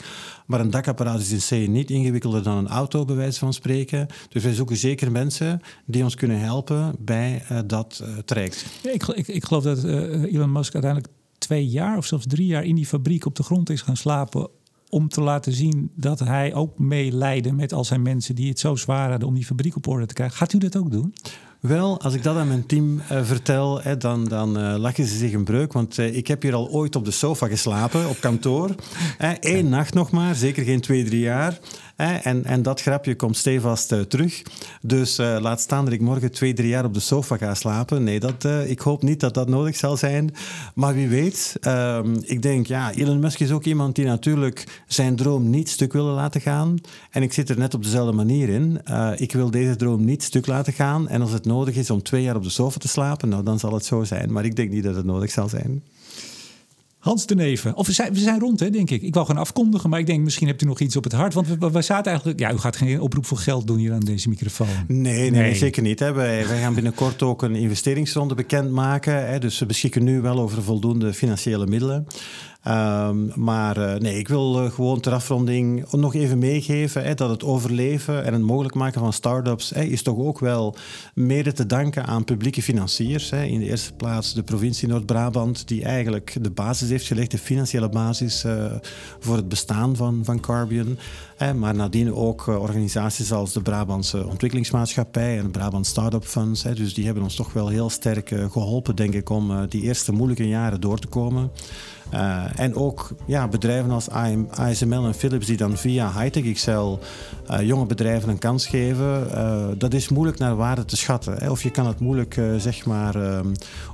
maar een dakapparaat is in C niet ingewikkelder dan een auto, bij wijze van spreken. Dus wij zoeken zeker mensen die ons kunnen helpen bij uh, dat uh, traject. Ik, ik, ik, geloof dat uh, Elon Musk uiteindelijk twee jaar of zelfs drie jaar in die fabriek op de grond is gaan slapen om te laten zien dat hij ook meelijden met al zijn mensen die het zo zwaar hadden om die fabriek op orde te krijgen. Gaat u dat ook doen? Wel, als ik dat aan mijn team uh, vertel, hè, dan, dan uh, lachen ze zich een breuk. Want uh, ik heb hier al ooit op de sofa geslapen, op kantoor. Eén nacht nog maar, zeker geen twee, drie jaar. En, en dat grapje komt stevast uh, terug. Dus uh, laat staan dat ik morgen twee, drie jaar op de sofa ga slapen. Nee, dat, uh, ik hoop niet dat dat nodig zal zijn. Maar wie weet. Ehm, ik denk, ja, Elon Musk is ook iemand die natuurlijk zijn droom niet stuk wil laten gaan. En ik zit er net op dezelfde manier in. ik wil deze droom niet stuk laten gaan. En als het nodig is om twee jaar op de sofa te slapen, nou, dan zal het zo zijn. Maar ik denk niet dat het nodig zal zijn. Hans de Neven. Of we zijn, we zijn rond, hè, denk ik. Ik wou gewoon afkondigen, maar ik denk misschien hebt u nog iets op het hart. Want we, we zaten eigenlijk... Ja, u gaat geen oproep voor geld doen hier aan deze microfoon. Nee, nee, zeker niet. Hè. Wij, wij, gaan binnenkort ook een investeringsronde bekendmaken. Hè. Dus we beschikken nu wel over voldoende financiële middelen. Um, maar uh, nee, ik wil uh, gewoon ter afronding nog even meegeven hè, dat het overleven en het mogelijk maken van start-ups hè, is toch ook wel mede te danken aan publieke financiers. Hè. In de eerste plaats de provincie Noord-Brabant, die eigenlijk de basis heeft gelegd, de financiële basis uh, voor het bestaan van, van Carbion. Hè, maar nadien ook organisaties als de Brabantse Ontwikkelingsmaatschappij en de Brabant Startup Funds. Hè, dus die hebben ons toch wel heel sterk geholpen, denk ik, om die eerste moeilijke jaren door te komen. Uh, en ook ja, bedrijven als ASML en Philips die dan via Hightech XL uh, jonge bedrijven een kans geven. Uh, dat is moeilijk naar waarde te schatten. Hè. Of je kan het moeilijk zeg maar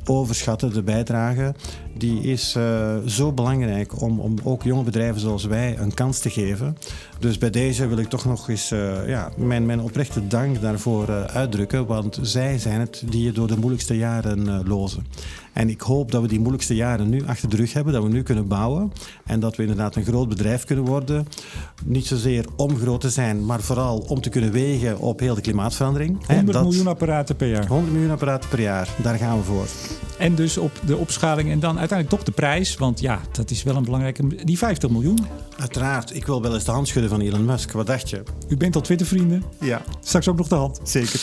overschatten, de bijdrage. Die is zo belangrijk om, om ook jonge bedrijven zoals wij een kans te geven. Dus bij deze wil ik toch nog eens ja, mijn, mijn oprechte dank daarvoor uitdrukken. Want zij zijn het die je door de moeilijkste jaren lozen. En ik hoop dat we die moeilijkste jaren nu achter de rug hebben, dat we nu kunnen bouwen en dat we inderdaad een groot bedrijf kunnen worden. Niet zozeer om groot te zijn, maar vooral om te kunnen wegen op heel de klimaatverandering. 100 miljoen apparaten per jaar. 100 miljoen apparaten per jaar, daar gaan we voor. En dus op de opschaling en dan uiteindelijk toch de prijs, want ja, dat is wel een belangrijke, die 50 miljoen. Uiteraard, ik wil wel eens de hand schudden van Elon Musk. Wat dacht je? U bent al Twitter-vrienden? Ja. Straks ook nog de hand? Zeker.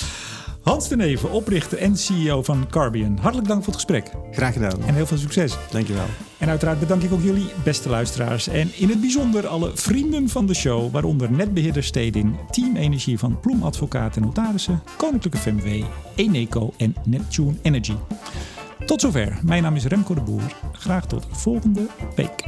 Hans de Neven, oprichter en CEO van Carbion. Hartelijk dank voor het gesprek. Graag gedaan. En heel veel succes. Dankjewel. En uiteraard bedank ik ook jullie, beste luisteraars. En in het bijzonder alle vrienden van de show, waaronder netbeheerder Stedin, Team Energie van Ploem Advocaat en Notarissen, Koninklijke FMW, Eneco en Neptune Energy. Tot zover. Mijn naam is Remco de Boer. Graag tot volgende week.